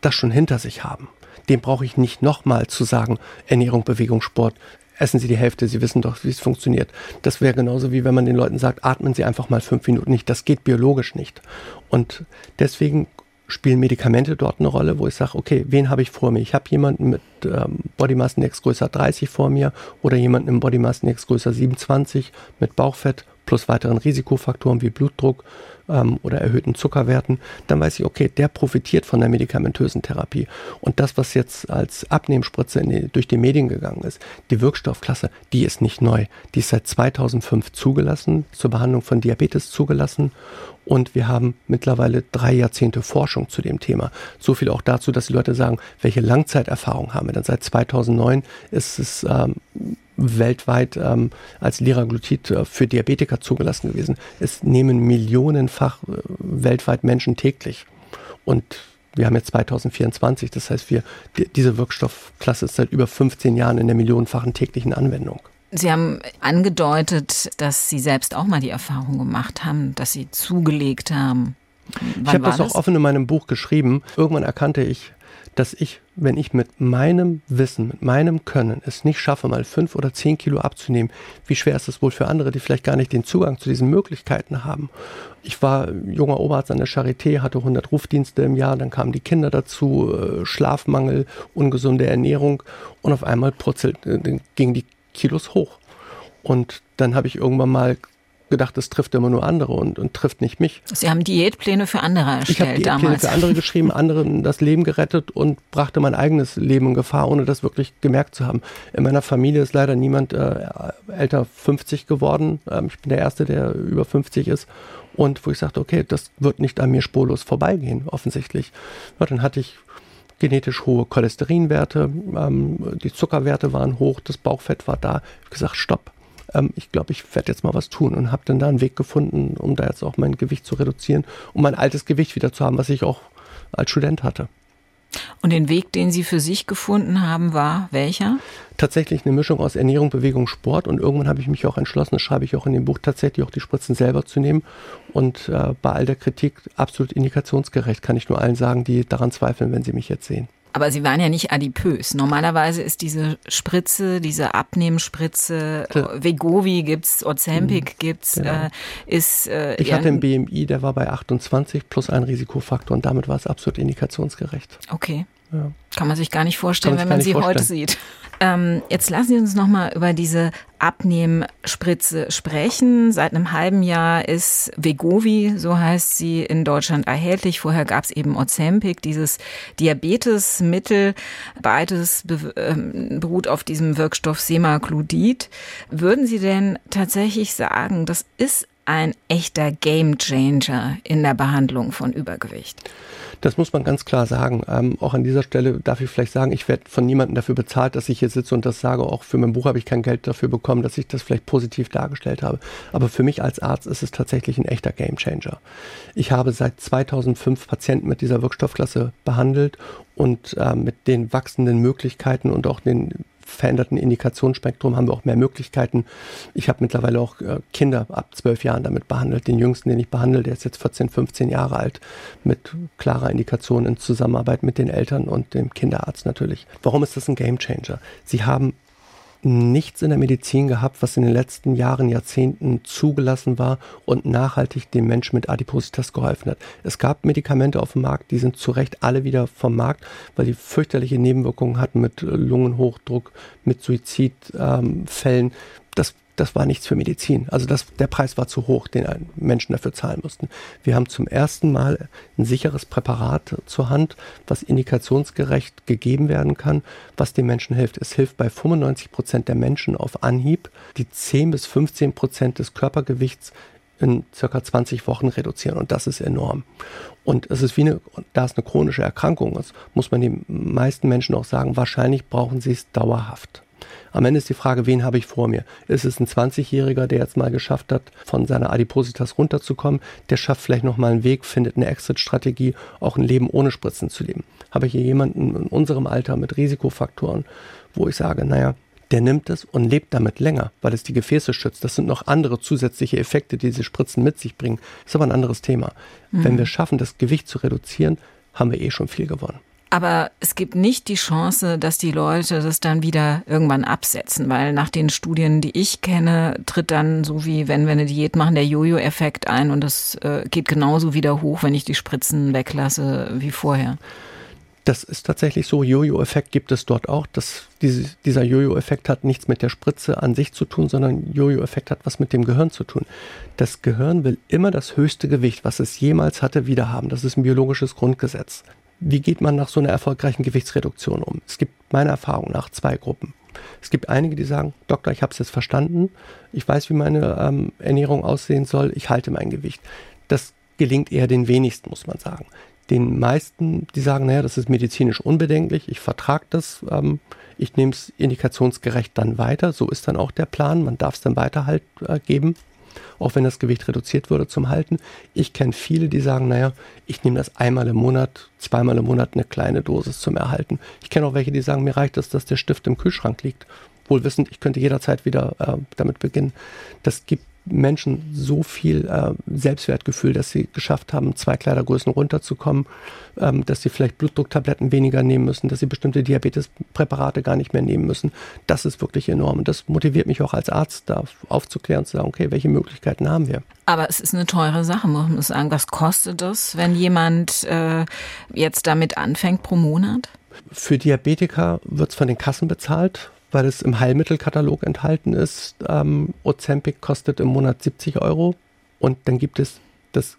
das schon hinter sich haben. Dem brauche ich nicht nochmal zu sagen, Ernährung, Bewegung, Sport, essen Sie die Hälfte, Sie wissen doch, wie es funktioniert. Das wäre genauso wie wenn man den Leuten sagt, atmen Sie einfach mal fünf Minuten nicht. Das geht biologisch nicht. Und deswegen spielen Medikamente dort eine Rolle, wo ich sage, okay, wen habe ich vor mir? Ich habe jemanden mit ähm, Body Mass Index größer 30 vor mir oder jemanden im Body Mass Index größer 27 mit Bauchfett plus weiteren Risikofaktoren wie Blutdruck ähm, oder erhöhten Zuckerwerten, dann weiß ich, okay, der profitiert von der medikamentösen Therapie. Und das, was jetzt als Abnehmspritze die, durch die Medien gegangen ist, die Wirkstoffklasse, die ist nicht neu. Die ist seit 2005 zugelassen, zur Behandlung von Diabetes zugelassen und wir haben mittlerweile drei Jahrzehnte Forschung zu dem Thema. So viel auch dazu, dass die Leute sagen, welche Langzeiterfahrung haben wir denn? Seit 2009 ist es ähm, weltweit ähm, als Liraglutid äh, für Diabetiker zugelassen gewesen. Es nehmen millionenfach äh, weltweit Menschen täglich. Und wir haben jetzt 2024, das heißt, wir, die, diese Wirkstoffklasse ist seit über 15 Jahren in der millionenfachen täglichen Anwendung. Sie haben angedeutet, dass Sie selbst auch mal die Erfahrung gemacht haben, dass Sie zugelegt haben. Wann ich habe das, das auch offen in meinem Buch geschrieben. Irgendwann erkannte ich, dass ich, wenn ich mit meinem Wissen, mit meinem Können es nicht schaffe, mal fünf oder zehn Kilo abzunehmen, wie schwer ist es wohl für andere, die vielleicht gar nicht den Zugang zu diesen Möglichkeiten haben. Ich war junger Oberarzt an der Charité, hatte 100 Rufdienste im Jahr, dann kamen die Kinder dazu, äh, Schlafmangel, ungesunde Ernährung und auf einmal purzelt, äh, gingen die Kilos hoch. Und dann habe ich irgendwann mal gedacht, es trifft immer nur andere und, und trifft nicht mich. Sie haben Diätpläne für andere erstellt ich habe Diätpläne damals. für andere geschrieben, anderen das Leben gerettet und brachte mein eigenes Leben in Gefahr, ohne das wirklich gemerkt zu haben. In meiner Familie ist leider niemand äh, älter 50 geworden. Ähm, ich bin der Erste, der über 50 ist. Und wo ich sagte, okay, das wird nicht an mir spurlos vorbeigehen, offensichtlich. Ja, dann hatte ich genetisch hohe Cholesterinwerte, ähm, die Zuckerwerte waren hoch, das Bauchfett war da. Ich habe gesagt, stopp ähm, ich glaube, ich werde jetzt mal was tun und habe dann da einen Weg gefunden, um da jetzt auch mein Gewicht zu reduzieren, um mein altes Gewicht wieder zu haben, was ich auch als Student hatte. Und den Weg, den Sie für sich gefunden haben, war welcher? Tatsächlich eine Mischung aus Ernährung, Bewegung, Sport. Und irgendwann habe ich mich auch entschlossen, das schreibe ich auch in dem Buch, tatsächlich auch die Spritzen selber zu nehmen. Und äh, bei all der Kritik absolut indikationsgerecht, kann ich nur allen sagen, die daran zweifeln, wenn sie mich jetzt sehen. Aber Sie waren ja nicht adipös. Normalerweise ist diese Spritze, diese Abnehmspritze, ja. Vegovi gibt's, Ozempic mhm. gibt's, genau. äh, ist. Äh, ich hatte einen BMI, der war bei 28 plus ein Risikofaktor und damit war es absolut indikationsgerecht. Okay. Ja. Kann man sich gar nicht vorstellen, wenn man sie vorstellen. heute sieht. Ähm, jetzt lassen Sie uns noch mal über diese Abnehmspritze sprechen. Seit einem halben Jahr ist Vegovi, so heißt sie, in Deutschland erhältlich. Vorher gab es eben Ozempic, dieses Diabetesmittel. Beides be ähm, beruht auf diesem Wirkstoff Semaglutid. Würden Sie denn tatsächlich sagen, das ist ein echter Gamechanger in der Behandlung von Übergewicht? Das muss man ganz klar sagen. Ähm, auch an dieser Stelle darf ich vielleicht sagen, ich werde von niemandem dafür bezahlt, dass ich hier sitze und das sage. Auch für mein Buch habe ich kein Geld dafür bekommen, dass ich das vielleicht positiv dargestellt habe. Aber für mich als Arzt ist es tatsächlich ein echter Gamechanger. Ich habe seit 2005 Patienten mit dieser Wirkstoffklasse behandelt und äh, mit den wachsenden Möglichkeiten und auch den veränderten Indikationsspektrum haben wir auch mehr Möglichkeiten. Ich habe mittlerweile auch äh, Kinder ab zwölf Jahren damit behandelt. Den jüngsten, den ich behandle, der ist jetzt 14, 15 Jahre alt, mit klarer Indikation in Zusammenarbeit mit den Eltern und dem Kinderarzt natürlich. Warum ist das ein Gamechanger? Sie haben nichts in der Medizin gehabt, was in den letzten Jahren, Jahrzehnten zugelassen war und nachhaltig dem Menschen mit Adipositas geholfen hat. Es gab Medikamente auf dem Markt, die sind zu Recht alle wieder vom Markt, weil die fürchterliche Nebenwirkungen hatten mit Lungenhochdruck, mit Suizidfällen. Ähm, das das war nichts für Medizin. Also das, der Preis war zu hoch, den Menschen dafür zahlen mussten. Wir haben zum ersten Mal ein sicheres Präparat zur Hand, was indikationsgerecht gegeben werden kann, was den Menschen hilft. Es hilft bei 95 Prozent der Menschen auf Anhieb, die 10 bis 15 Prozent des Körpergewichts in circa 20 Wochen reduzieren und das ist enorm. Und es ist wie eine, da es eine chronische Erkrankung ist, muss man den meisten Menschen auch sagen, wahrscheinlich brauchen sie es dauerhaft. Am Ende ist die Frage, wen habe ich vor mir? Ist es ein 20-Jähriger, der jetzt mal geschafft hat, von seiner Adipositas runterzukommen? Der schafft vielleicht nochmal einen Weg, findet eine Exit-Strategie, auch ein Leben ohne Spritzen zu leben. Habe ich hier jemanden in unserem Alter mit Risikofaktoren, wo ich sage, naja, der nimmt es und lebt damit länger, weil es die Gefäße schützt. Das sind noch andere zusätzliche Effekte, die diese Spritzen mit sich bringen. Das ist aber ein anderes Thema. Mhm. Wenn wir schaffen, das Gewicht zu reduzieren, haben wir eh schon viel gewonnen. Aber es gibt nicht die Chance, dass die Leute das dann wieder irgendwann absetzen, weil nach den Studien, die ich kenne, tritt dann so wie wenn wir eine Diät machen, der Jojo-Effekt ein und es äh, geht genauso wieder hoch, wenn ich die Spritzen weglasse wie vorher. Das ist tatsächlich so. Jojo-Effekt gibt es dort auch. Das, diese, dieser Jojo-Effekt hat nichts mit der Spritze an sich zu tun, sondern Jojo-Effekt hat was mit dem Gehirn zu tun. Das Gehirn will immer das höchste Gewicht, was es jemals hatte, wieder haben. Das ist ein biologisches Grundgesetz. Wie geht man nach so einer erfolgreichen Gewichtsreduktion um? Es gibt meiner Erfahrung nach zwei Gruppen. Es gibt einige, die sagen, Doktor, ich habe es jetzt verstanden, ich weiß, wie meine ähm, Ernährung aussehen soll, ich halte mein Gewicht. Das gelingt eher den wenigsten, muss man sagen. Den meisten, die sagen, naja, das ist medizinisch unbedenklich, ich vertrage das, ähm, ich nehme es indikationsgerecht dann weiter, so ist dann auch der Plan, man darf es dann weiter halt äh, geben auch wenn das Gewicht reduziert würde zum Halten. Ich kenne viele, die sagen, naja, ich nehme das einmal im Monat, zweimal im Monat eine kleine Dosis zum Erhalten. Ich kenne auch welche, die sagen, mir reicht es, dass der Stift im Kühlschrank liegt. Wohl wissend, ich könnte jederzeit wieder äh, damit beginnen. Das gibt Menschen so viel äh, Selbstwertgefühl, dass sie geschafft haben, zwei Kleidergrößen runterzukommen, ähm, dass sie vielleicht Blutdrucktabletten weniger nehmen müssen, dass sie bestimmte Diabetespräparate gar nicht mehr nehmen müssen. Das ist wirklich enorm. Und das motiviert mich auch als Arzt, da aufzuklären und zu sagen, okay, welche Möglichkeiten haben wir? Aber es ist eine teure Sache, muss man sagen. Was kostet das, wenn jemand äh, jetzt damit anfängt pro Monat? Für Diabetiker wird es von den Kassen bezahlt weil es im Heilmittelkatalog enthalten ist. Ähm, Ozempic kostet im Monat 70 Euro und dann gibt es das,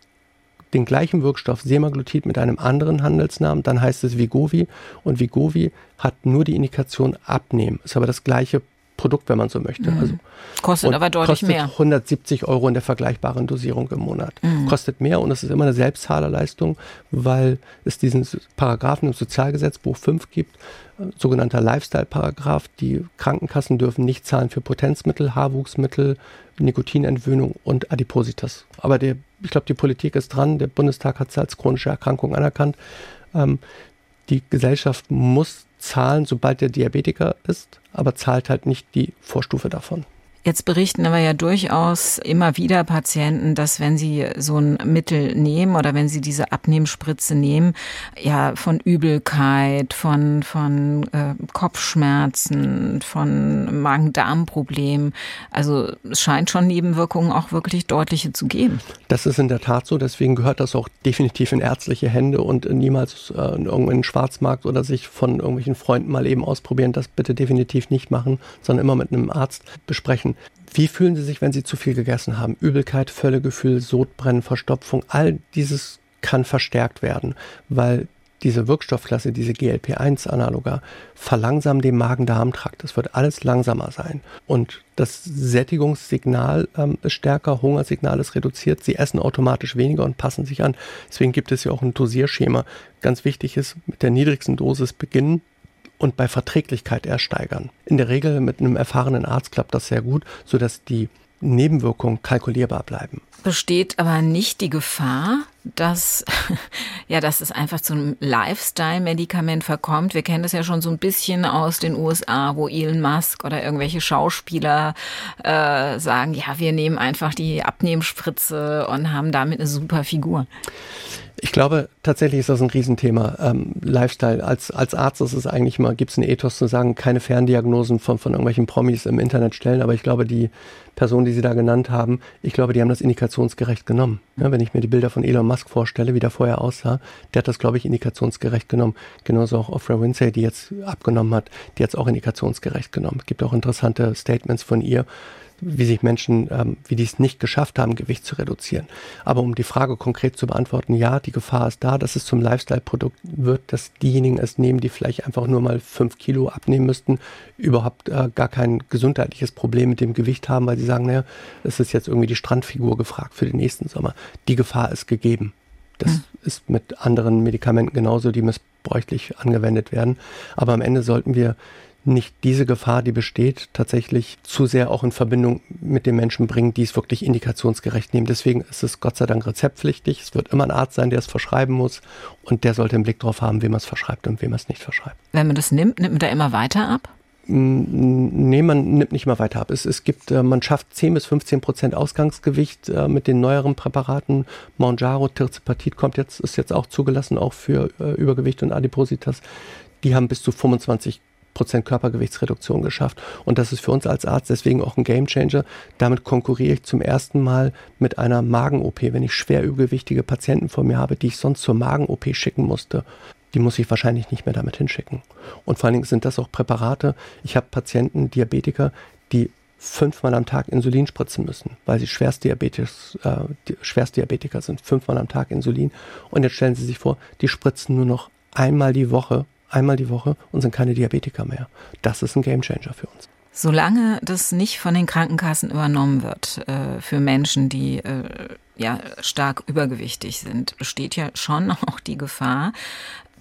den gleichen Wirkstoff Semaglutid mit einem anderen Handelsnamen, dann heißt es Vigovi und Vigovi hat nur die Indikation abnehmen, ist aber das gleiche Produkt, wenn man so möchte. Mhm. Also, kostet aber deutlich kostet mehr. 170 Euro in der vergleichbaren Dosierung im Monat. Mhm. Kostet mehr und es ist immer eine Selbstzahlerleistung, weil es diesen Paragraphen im Sozialgesetzbuch 5 gibt, sogenannter Lifestyle-Paragraph. Die Krankenkassen dürfen nicht zahlen für Potenzmittel, Haarwuchsmittel, Nikotinentwöhnung und Adipositas. Aber der, ich glaube, die Politik ist dran. Der Bundestag hat es als chronische Erkrankung anerkannt. Ähm, die Gesellschaft muss zahlen, sobald der Diabetiker ist, aber zahlt halt nicht die Vorstufe davon. Jetzt berichten aber ja durchaus immer wieder Patienten, dass wenn sie so ein Mittel nehmen oder wenn sie diese Abnehmspritze nehmen, ja von Übelkeit, von, von äh, Kopfschmerzen, von Magen-Darm-Problemen, also es scheint schon Nebenwirkungen auch wirklich deutliche zu geben. Das ist in der Tat so, deswegen gehört das auch definitiv in ärztliche Hände und niemals äh, in irgendeinen Schwarzmarkt oder sich von irgendwelchen Freunden mal eben ausprobieren. Das bitte definitiv nicht machen, sondern immer mit einem Arzt besprechen. Wie fühlen sie sich, wenn sie zu viel gegessen haben? Übelkeit, Völlegefühl, Sodbrennen, Verstopfung, all dieses kann verstärkt werden, weil diese Wirkstoffklasse, diese GLP-1-Analoga, verlangsamen den Magen-Darm-Trakt. Es wird alles langsamer sein. Und das Sättigungssignal ähm, ist stärker, Hungersignal ist reduziert. Sie essen automatisch weniger und passen sich an. Deswegen gibt es ja auch ein Dosierschema. Ganz wichtig ist, mit der niedrigsten Dosis beginnen, und bei Verträglichkeit erst steigern. In der Regel mit einem erfahrenen Arzt klappt das sehr gut, sodass die Nebenwirkungen kalkulierbar bleiben. Besteht aber nicht die Gefahr, dass, ja, dass es einfach zu einem Lifestyle-Medikament verkommt. Wir kennen das ja schon so ein bisschen aus den USA, wo Elon Musk oder irgendwelche Schauspieler äh, sagen, ja, wir nehmen einfach die Abnehmspritze und haben damit eine super Figur. Ich glaube, tatsächlich ist das ein Riesenthema. Ähm, Lifestyle. Als, als Arzt ist es eigentlich mal, gibt es einen Ethos zu sagen, keine Ferndiagnosen von, von irgendwelchen Promis im Internet stellen. Aber ich glaube, die Personen, die Sie da genannt haben, ich glaube, die haben das indikationsgerecht genommen. Ja, wenn ich mir die Bilder von Elon Musk vorstelle, wie der vorher aussah, der hat das, glaube ich, indikationsgerecht genommen. Genauso auch Oprah Winfrey, die jetzt abgenommen hat, die hat es auch indikationsgerecht genommen. Es gibt auch interessante Statements von ihr, wie sich Menschen, ähm, wie die es nicht geschafft haben, Gewicht zu reduzieren. Aber um die Frage konkret zu beantworten, ja, die Gefahr ist da, dass es zum Lifestyle-Produkt wird, dass diejenigen es nehmen, die vielleicht einfach nur mal fünf Kilo abnehmen müssten, überhaupt äh, gar kein gesundheitliches Problem mit dem Gewicht haben, weil sie sagen, naja, es ist jetzt irgendwie die Strandfigur gefragt für den nächsten Sommer. Die Gefahr ist gegeben. Das hm. ist mit anderen Medikamenten genauso, die missbräuchlich angewendet werden. Aber am Ende sollten wir nicht diese Gefahr, die besteht, tatsächlich zu sehr auch in Verbindung mit den Menschen bringen, die es wirklich indikationsgerecht nehmen. Deswegen ist es Gott sei Dank rezeptpflichtig. Es wird immer ein Arzt sein, der es verschreiben muss und der sollte einen Blick darauf haben, wem er es verschreibt und wem er es nicht verschreibt. Wenn man das nimmt, nimmt man da immer weiter ab? Nee, man nimmt nicht immer weiter ab. Es, es gibt, äh, man schafft 10 bis 15 Prozent Ausgangsgewicht äh, mit den neueren Präparaten. Monjaro, Tirzepatit kommt jetzt, ist jetzt auch zugelassen, auch für äh, Übergewicht und Adipositas. Die haben bis zu 25 Prozent Körpergewichtsreduktion geschafft. Und das ist für uns als Arzt deswegen auch ein Gamechanger. Damit konkurriere ich zum ersten Mal mit einer Magen-OP. Wenn ich schwer übergewichtige Patienten vor mir habe, die ich sonst zur Magen-OP schicken musste, die muss ich wahrscheinlich nicht mehr damit hinschicken. Und vor allen Dingen sind das auch Präparate. Ich habe Patienten, Diabetiker, die fünfmal am Tag Insulin spritzen müssen, weil sie äh, Schwerstdiabetiker sind, fünfmal am Tag Insulin. Und jetzt stellen Sie sich vor, die spritzen nur noch einmal die Woche einmal die Woche und sind keine Diabetiker mehr. Das ist ein Gamechanger für uns. Solange das nicht von den Krankenkassen übernommen wird äh, für Menschen, die äh, ja stark übergewichtig sind, besteht ja schon auch die Gefahr,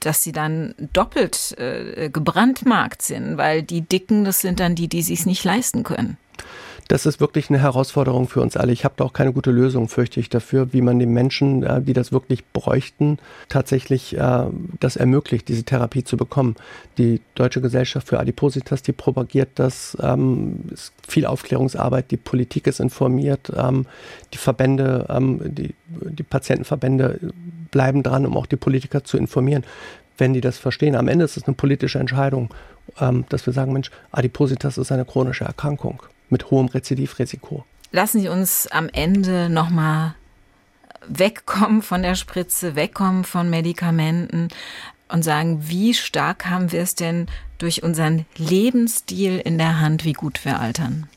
dass sie dann doppelt äh, gebrandmarkt sind, weil die Dicken, das sind dann die, die sich nicht leisten können. Das ist wirklich eine Herausforderung für uns alle. Ich habe da auch keine gute Lösung, fürchte ich, dafür, wie man den Menschen, äh, die das wirklich bräuchten, tatsächlich äh, das ermöglicht, diese Therapie zu bekommen. Die Deutsche Gesellschaft für Adipositas, die propagiert das, ähm, ist viel Aufklärungsarbeit, die Politik ist informiert, ähm, die Verbände, ähm, die, die Patientenverbände bleiben dran, um auch die Politiker zu informieren wenn die das verstehen. Am Ende ist es eine politische Entscheidung, dass wir sagen, Mensch, Adipositas ist eine chronische Erkrankung mit hohem Rezidivrisiko. Lassen Sie uns am Ende nochmal wegkommen von der Spritze, wegkommen von Medikamenten und sagen, wie stark haben wir es denn durch unseren Lebensstil in der Hand, wie gut wir altern?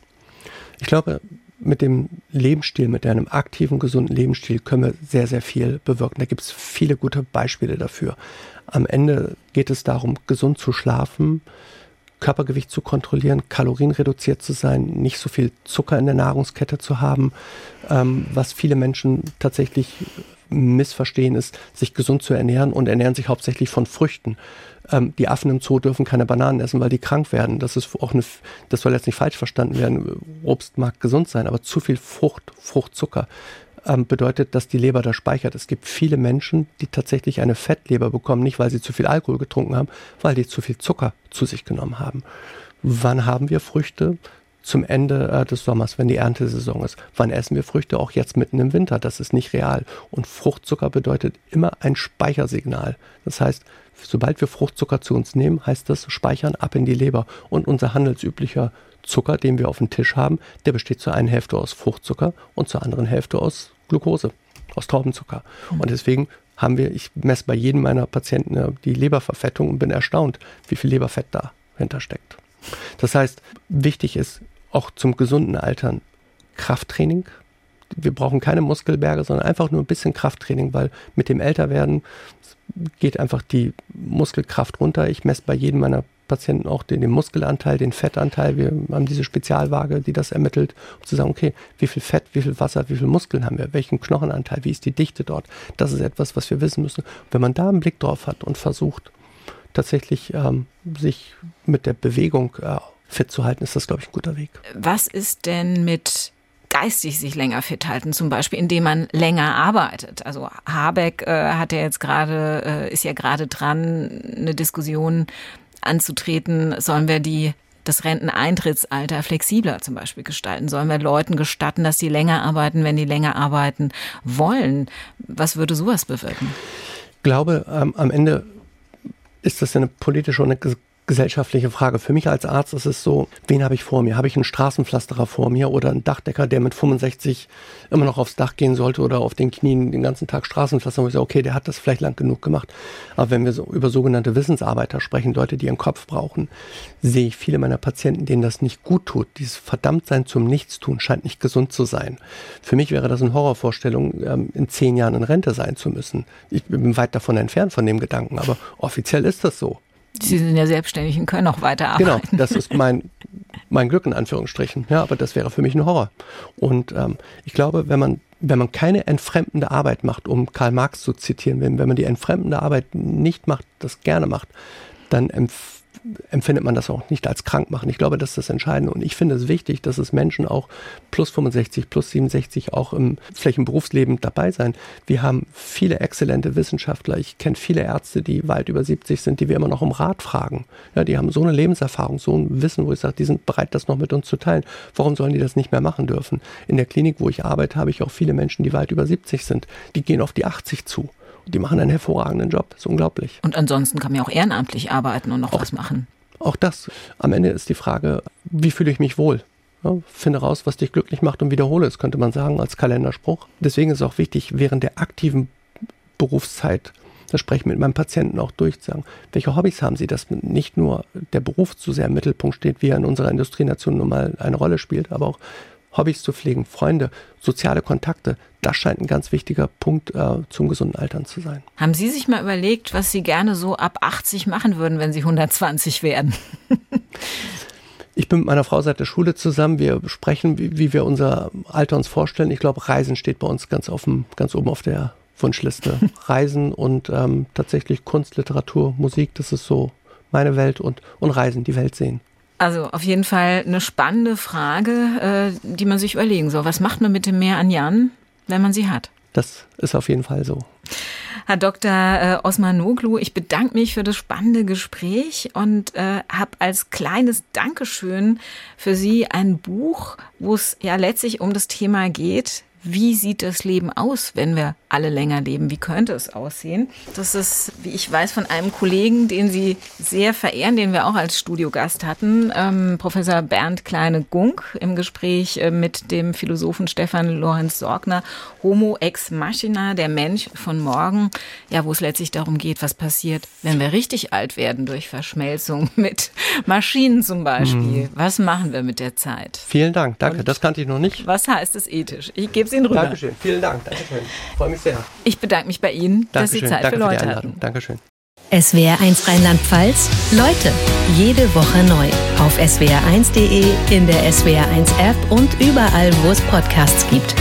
Ich glaube, mit dem Lebensstil, mit einem aktiven, gesunden Lebensstil können wir sehr, sehr viel bewirken. Da gibt es viele gute Beispiele dafür. Am Ende geht es darum, gesund zu schlafen, Körpergewicht zu kontrollieren, kalorienreduziert zu sein, nicht so viel Zucker in der Nahrungskette zu haben. Ähm, was viele Menschen tatsächlich missverstehen, ist, sich gesund zu ernähren und ernähren sich hauptsächlich von Früchten. Ähm, die Affen im Zoo dürfen keine Bananen essen, weil die krank werden. Das ist auch eine, das soll jetzt nicht falsch verstanden werden. Obst mag gesund sein, aber zu viel Frucht, Fruchtzucker ähm, bedeutet, dass die Leber da speichert. Es gibt viele Menschen, die tatsächlich eine Fettleber bekommen, nicht weil sie zu viel Alkohol getrunken haben, weil die zu viel Zucker zu sich genommen haben. Wann haben wir Früchte? Zum Ende äh, des Sommers, wenn die Erntesaison ist. Wann essen wir Früchte? Auch jetzt mitten im Winter. Das ist nicht real. Und Fruchtzucker bedeutet immer ein Speichersignal. Das heißt, sobald wir Fruchtzucker zu uns nehmen, heißt das Speichern ab in die Leber. Und unser handelsüblicher Zucker, den wir auf dem Tisch haben, der besteht zur einen Hälfte aus Fruchtzucker und zur anderen Hälfte aus Glucose, aus Traubenzucker. Mhm. Und deswegen haben wir, ich messe bei jedem meiner Patienten äh, die Leberverfettung und bin erstaunt, wie viel Leberfett dahinter steckt. Das heißt, wichtig ist auch zum gesunden Altern Krafttraining. Wir brauchen keine Muskelberge, sondern einfach nur ein bisschen Krafttraining, weil mit dem Älterwerden geht einfach die Muskelkraft runter. Ich messe bei jedem meiner Patienten auch den, den, Muskelanteil, den Fettanteil. Wir haben diese Spezialwaage, die das ermittelt, um zu sagen, okay, wie viel Fett, wie viel Wasser, wie viel Muskeln haben wir, welchen Knochenanteil, wie ist die Dichte dort. Das ist etwas, was wir wissen müssen. wenn man da einen Blick drauf hat und versucht, tatsächlich ähm, sich mit der Bewegung äh, fit zu halten, ist das, glaube ich, ein guter Weg. Was ist denn mit geistig sich länger fit halten, zum Beispiel indem man länger arbeitet. Also Habeck äh, hat ja jetzt gerade, äh, ist ja gerade dran, eine Diskussion anzutreten, sollen wir die das Renteneintrittsalter flexibler zum Beispiel gestalten? Sollen wir Leuten gestatten, dass sie länger arbeiten, wenn die länger arbeiten wollen? Was würde sowas bewirken? Ich glaube, ähm, am Ende ist das eine politische und eine gesellschaftliche Frage. Für mich als Arzt ist es so, wen habe ich vor mir? Habe ich einen Straßenpflasterer vor mir oder einen Dachdecker, der mit 65 immer noch aufs Dach gehen sollte oder auf den Knien den ganzen Tag Straßenpflaster? Ich sage, okay, der hat das vielleicht lang genug gemacht. Aber wenn wir so über sogenannte Wissensarbeiter sprechen, Leute, die ihren Kopf brauchen, sehe ich viele meiner Patienten, denen das nicht gut tut. Dieses Verdammtsein zum Nichtstun scheint nicht gesund zu sein. Für mich wäre das eine Horrorvorstellung, ähm, in zehn Jahren in Rente sein zu müssen. Ich bin weit davon entfernt von dem Gedanken, aber offiziell ist das so. Sie sind ja selbstständig und können auch weiter genau, arbeiten. Genau, das ist mein, mein Glück in Anführungsstrichen. Ja, aber das wäre für mich ein Horror. Und ähm, ich glaube, wenn man, wenn man keine entfremdende Arbeit macht, um Karl Marx zu zitieren, wenn, wenn man die entfremdende Arbeit nicht macht, das gerne macht, dann empf empfindet man das auch nicht als krank machen. Ich glaube, das ist das Entscheidende. Und ich finde es wichtig, dass es Menschen auch plus 65, plus 67 auch im Flächenberufsleben dabei sein. Wir haben viele exzellente Wissenschaftler. Ich kenne viele Ärzte, die weit über 70 sind, die wir immer noch um Rat fragen. Ja, die haben so eine Lebenserfahrung, so ein Wissen, wo ich sage, die sind bereit, das noch mit uns zu teilen. Warum sollen die das nicht mehr machen dürfen? In der Klinik, wo ich arbeite, habe ich auch viele Menschen, die weit über 70 sind. Die gehen auf die 80 zu. Die machen einen hervorragenden Job. Das ist unglaublich. Und ansonsten kann man ja auch ehrenamtlich arbeiten und noch auch, was machen. Auch das. Am Ende ist die Frage, wie fühle ich mich wohl? Ja, finde raus, was dich glücklich macht und wiederhole es, könnte man sagen, als Kalenderspruch. Deswegen ist es auch wichtig, während der aktiven Berufszeit, das spreche ich mit meinem Patienten auch durch, zu sagen, welche Hobbys haben Sie, dass nicht nur der Beruf zu sehr im Mittelpunkt steht, wie er in unserer Industrienation nun mal eine Rolle spielt, aber auch Hobbys zu pflegen, Freunde, soziale Kontakte, das scheint ein ganz wichtiger Punkt äh, zum gesunden Altern zu sein. Haben Sie sich mal überlegt, was Sie gerne so ab 80 machen würden, wenn Sie 120 werden? Ich bin mit meiner Frau seit der Schule zusammen. Wir sprechen, wie, wie wir unser Alter uns vorstellen. Ich glaube, Reisen steht bei uns ganz, auf dem, ganz oben auf der Wunschliste. Reisen und ähm, tatsächlich Kunst, Literatur, Musik, das ist so meine Welt und, und Reisen, die Welt sehen. Also auf jeden Fall eine spannende Frage, äh, die man sich überlegen soll. Was macht man mit dem Meer an Jan, wenn man sie hat? Das ist auf jeden Fall so. Herr Dr. Äh, Osmanoglu, ich bedanke mich für das spannende Gespräch und äh, habe als kleines Dankeschön für Sie ein Buch, wo es ja letztlich um das Thema geht, wie sieht das Leben aus, wenn wir alle länger leben? Wie könnte es aussehen? Das ist, wie ich weiß, von einem Kollegen, den Sie sehr verehren, den wir auch als Studiogast hatten, ähm, Professor Bernd Kleine-Gunk im Gespräch äh, mit dem Philosophen Stefan Lorenz Sorgner, Homo ex machina, der Mensch von morgen, ja, wo es letztlich darum geht, was passiert, wenn wir richtig alt werden durch Verschmelzung mit Maschinen zum Beispiel. Mhm. Was machen wir mit der Zeit? Vielen Dank, danke. Und das kannte ich noch nicht. Was heißt es ethisch? Ich gebe es Ihnen rüber. Dankeschön, vielen Dank, Dankeschön. Freue mich sehr. Ich bedanke mich bei Ihnen, Dankeschön. dass Sie Zeit Danke für Leute für hatten. Dankeschön. SWR1 Rheinland-Pfalz, Leute, jede Woche neu. Auf swr1.de, in der SWR1-App und überall, wo es Podcasts gibt.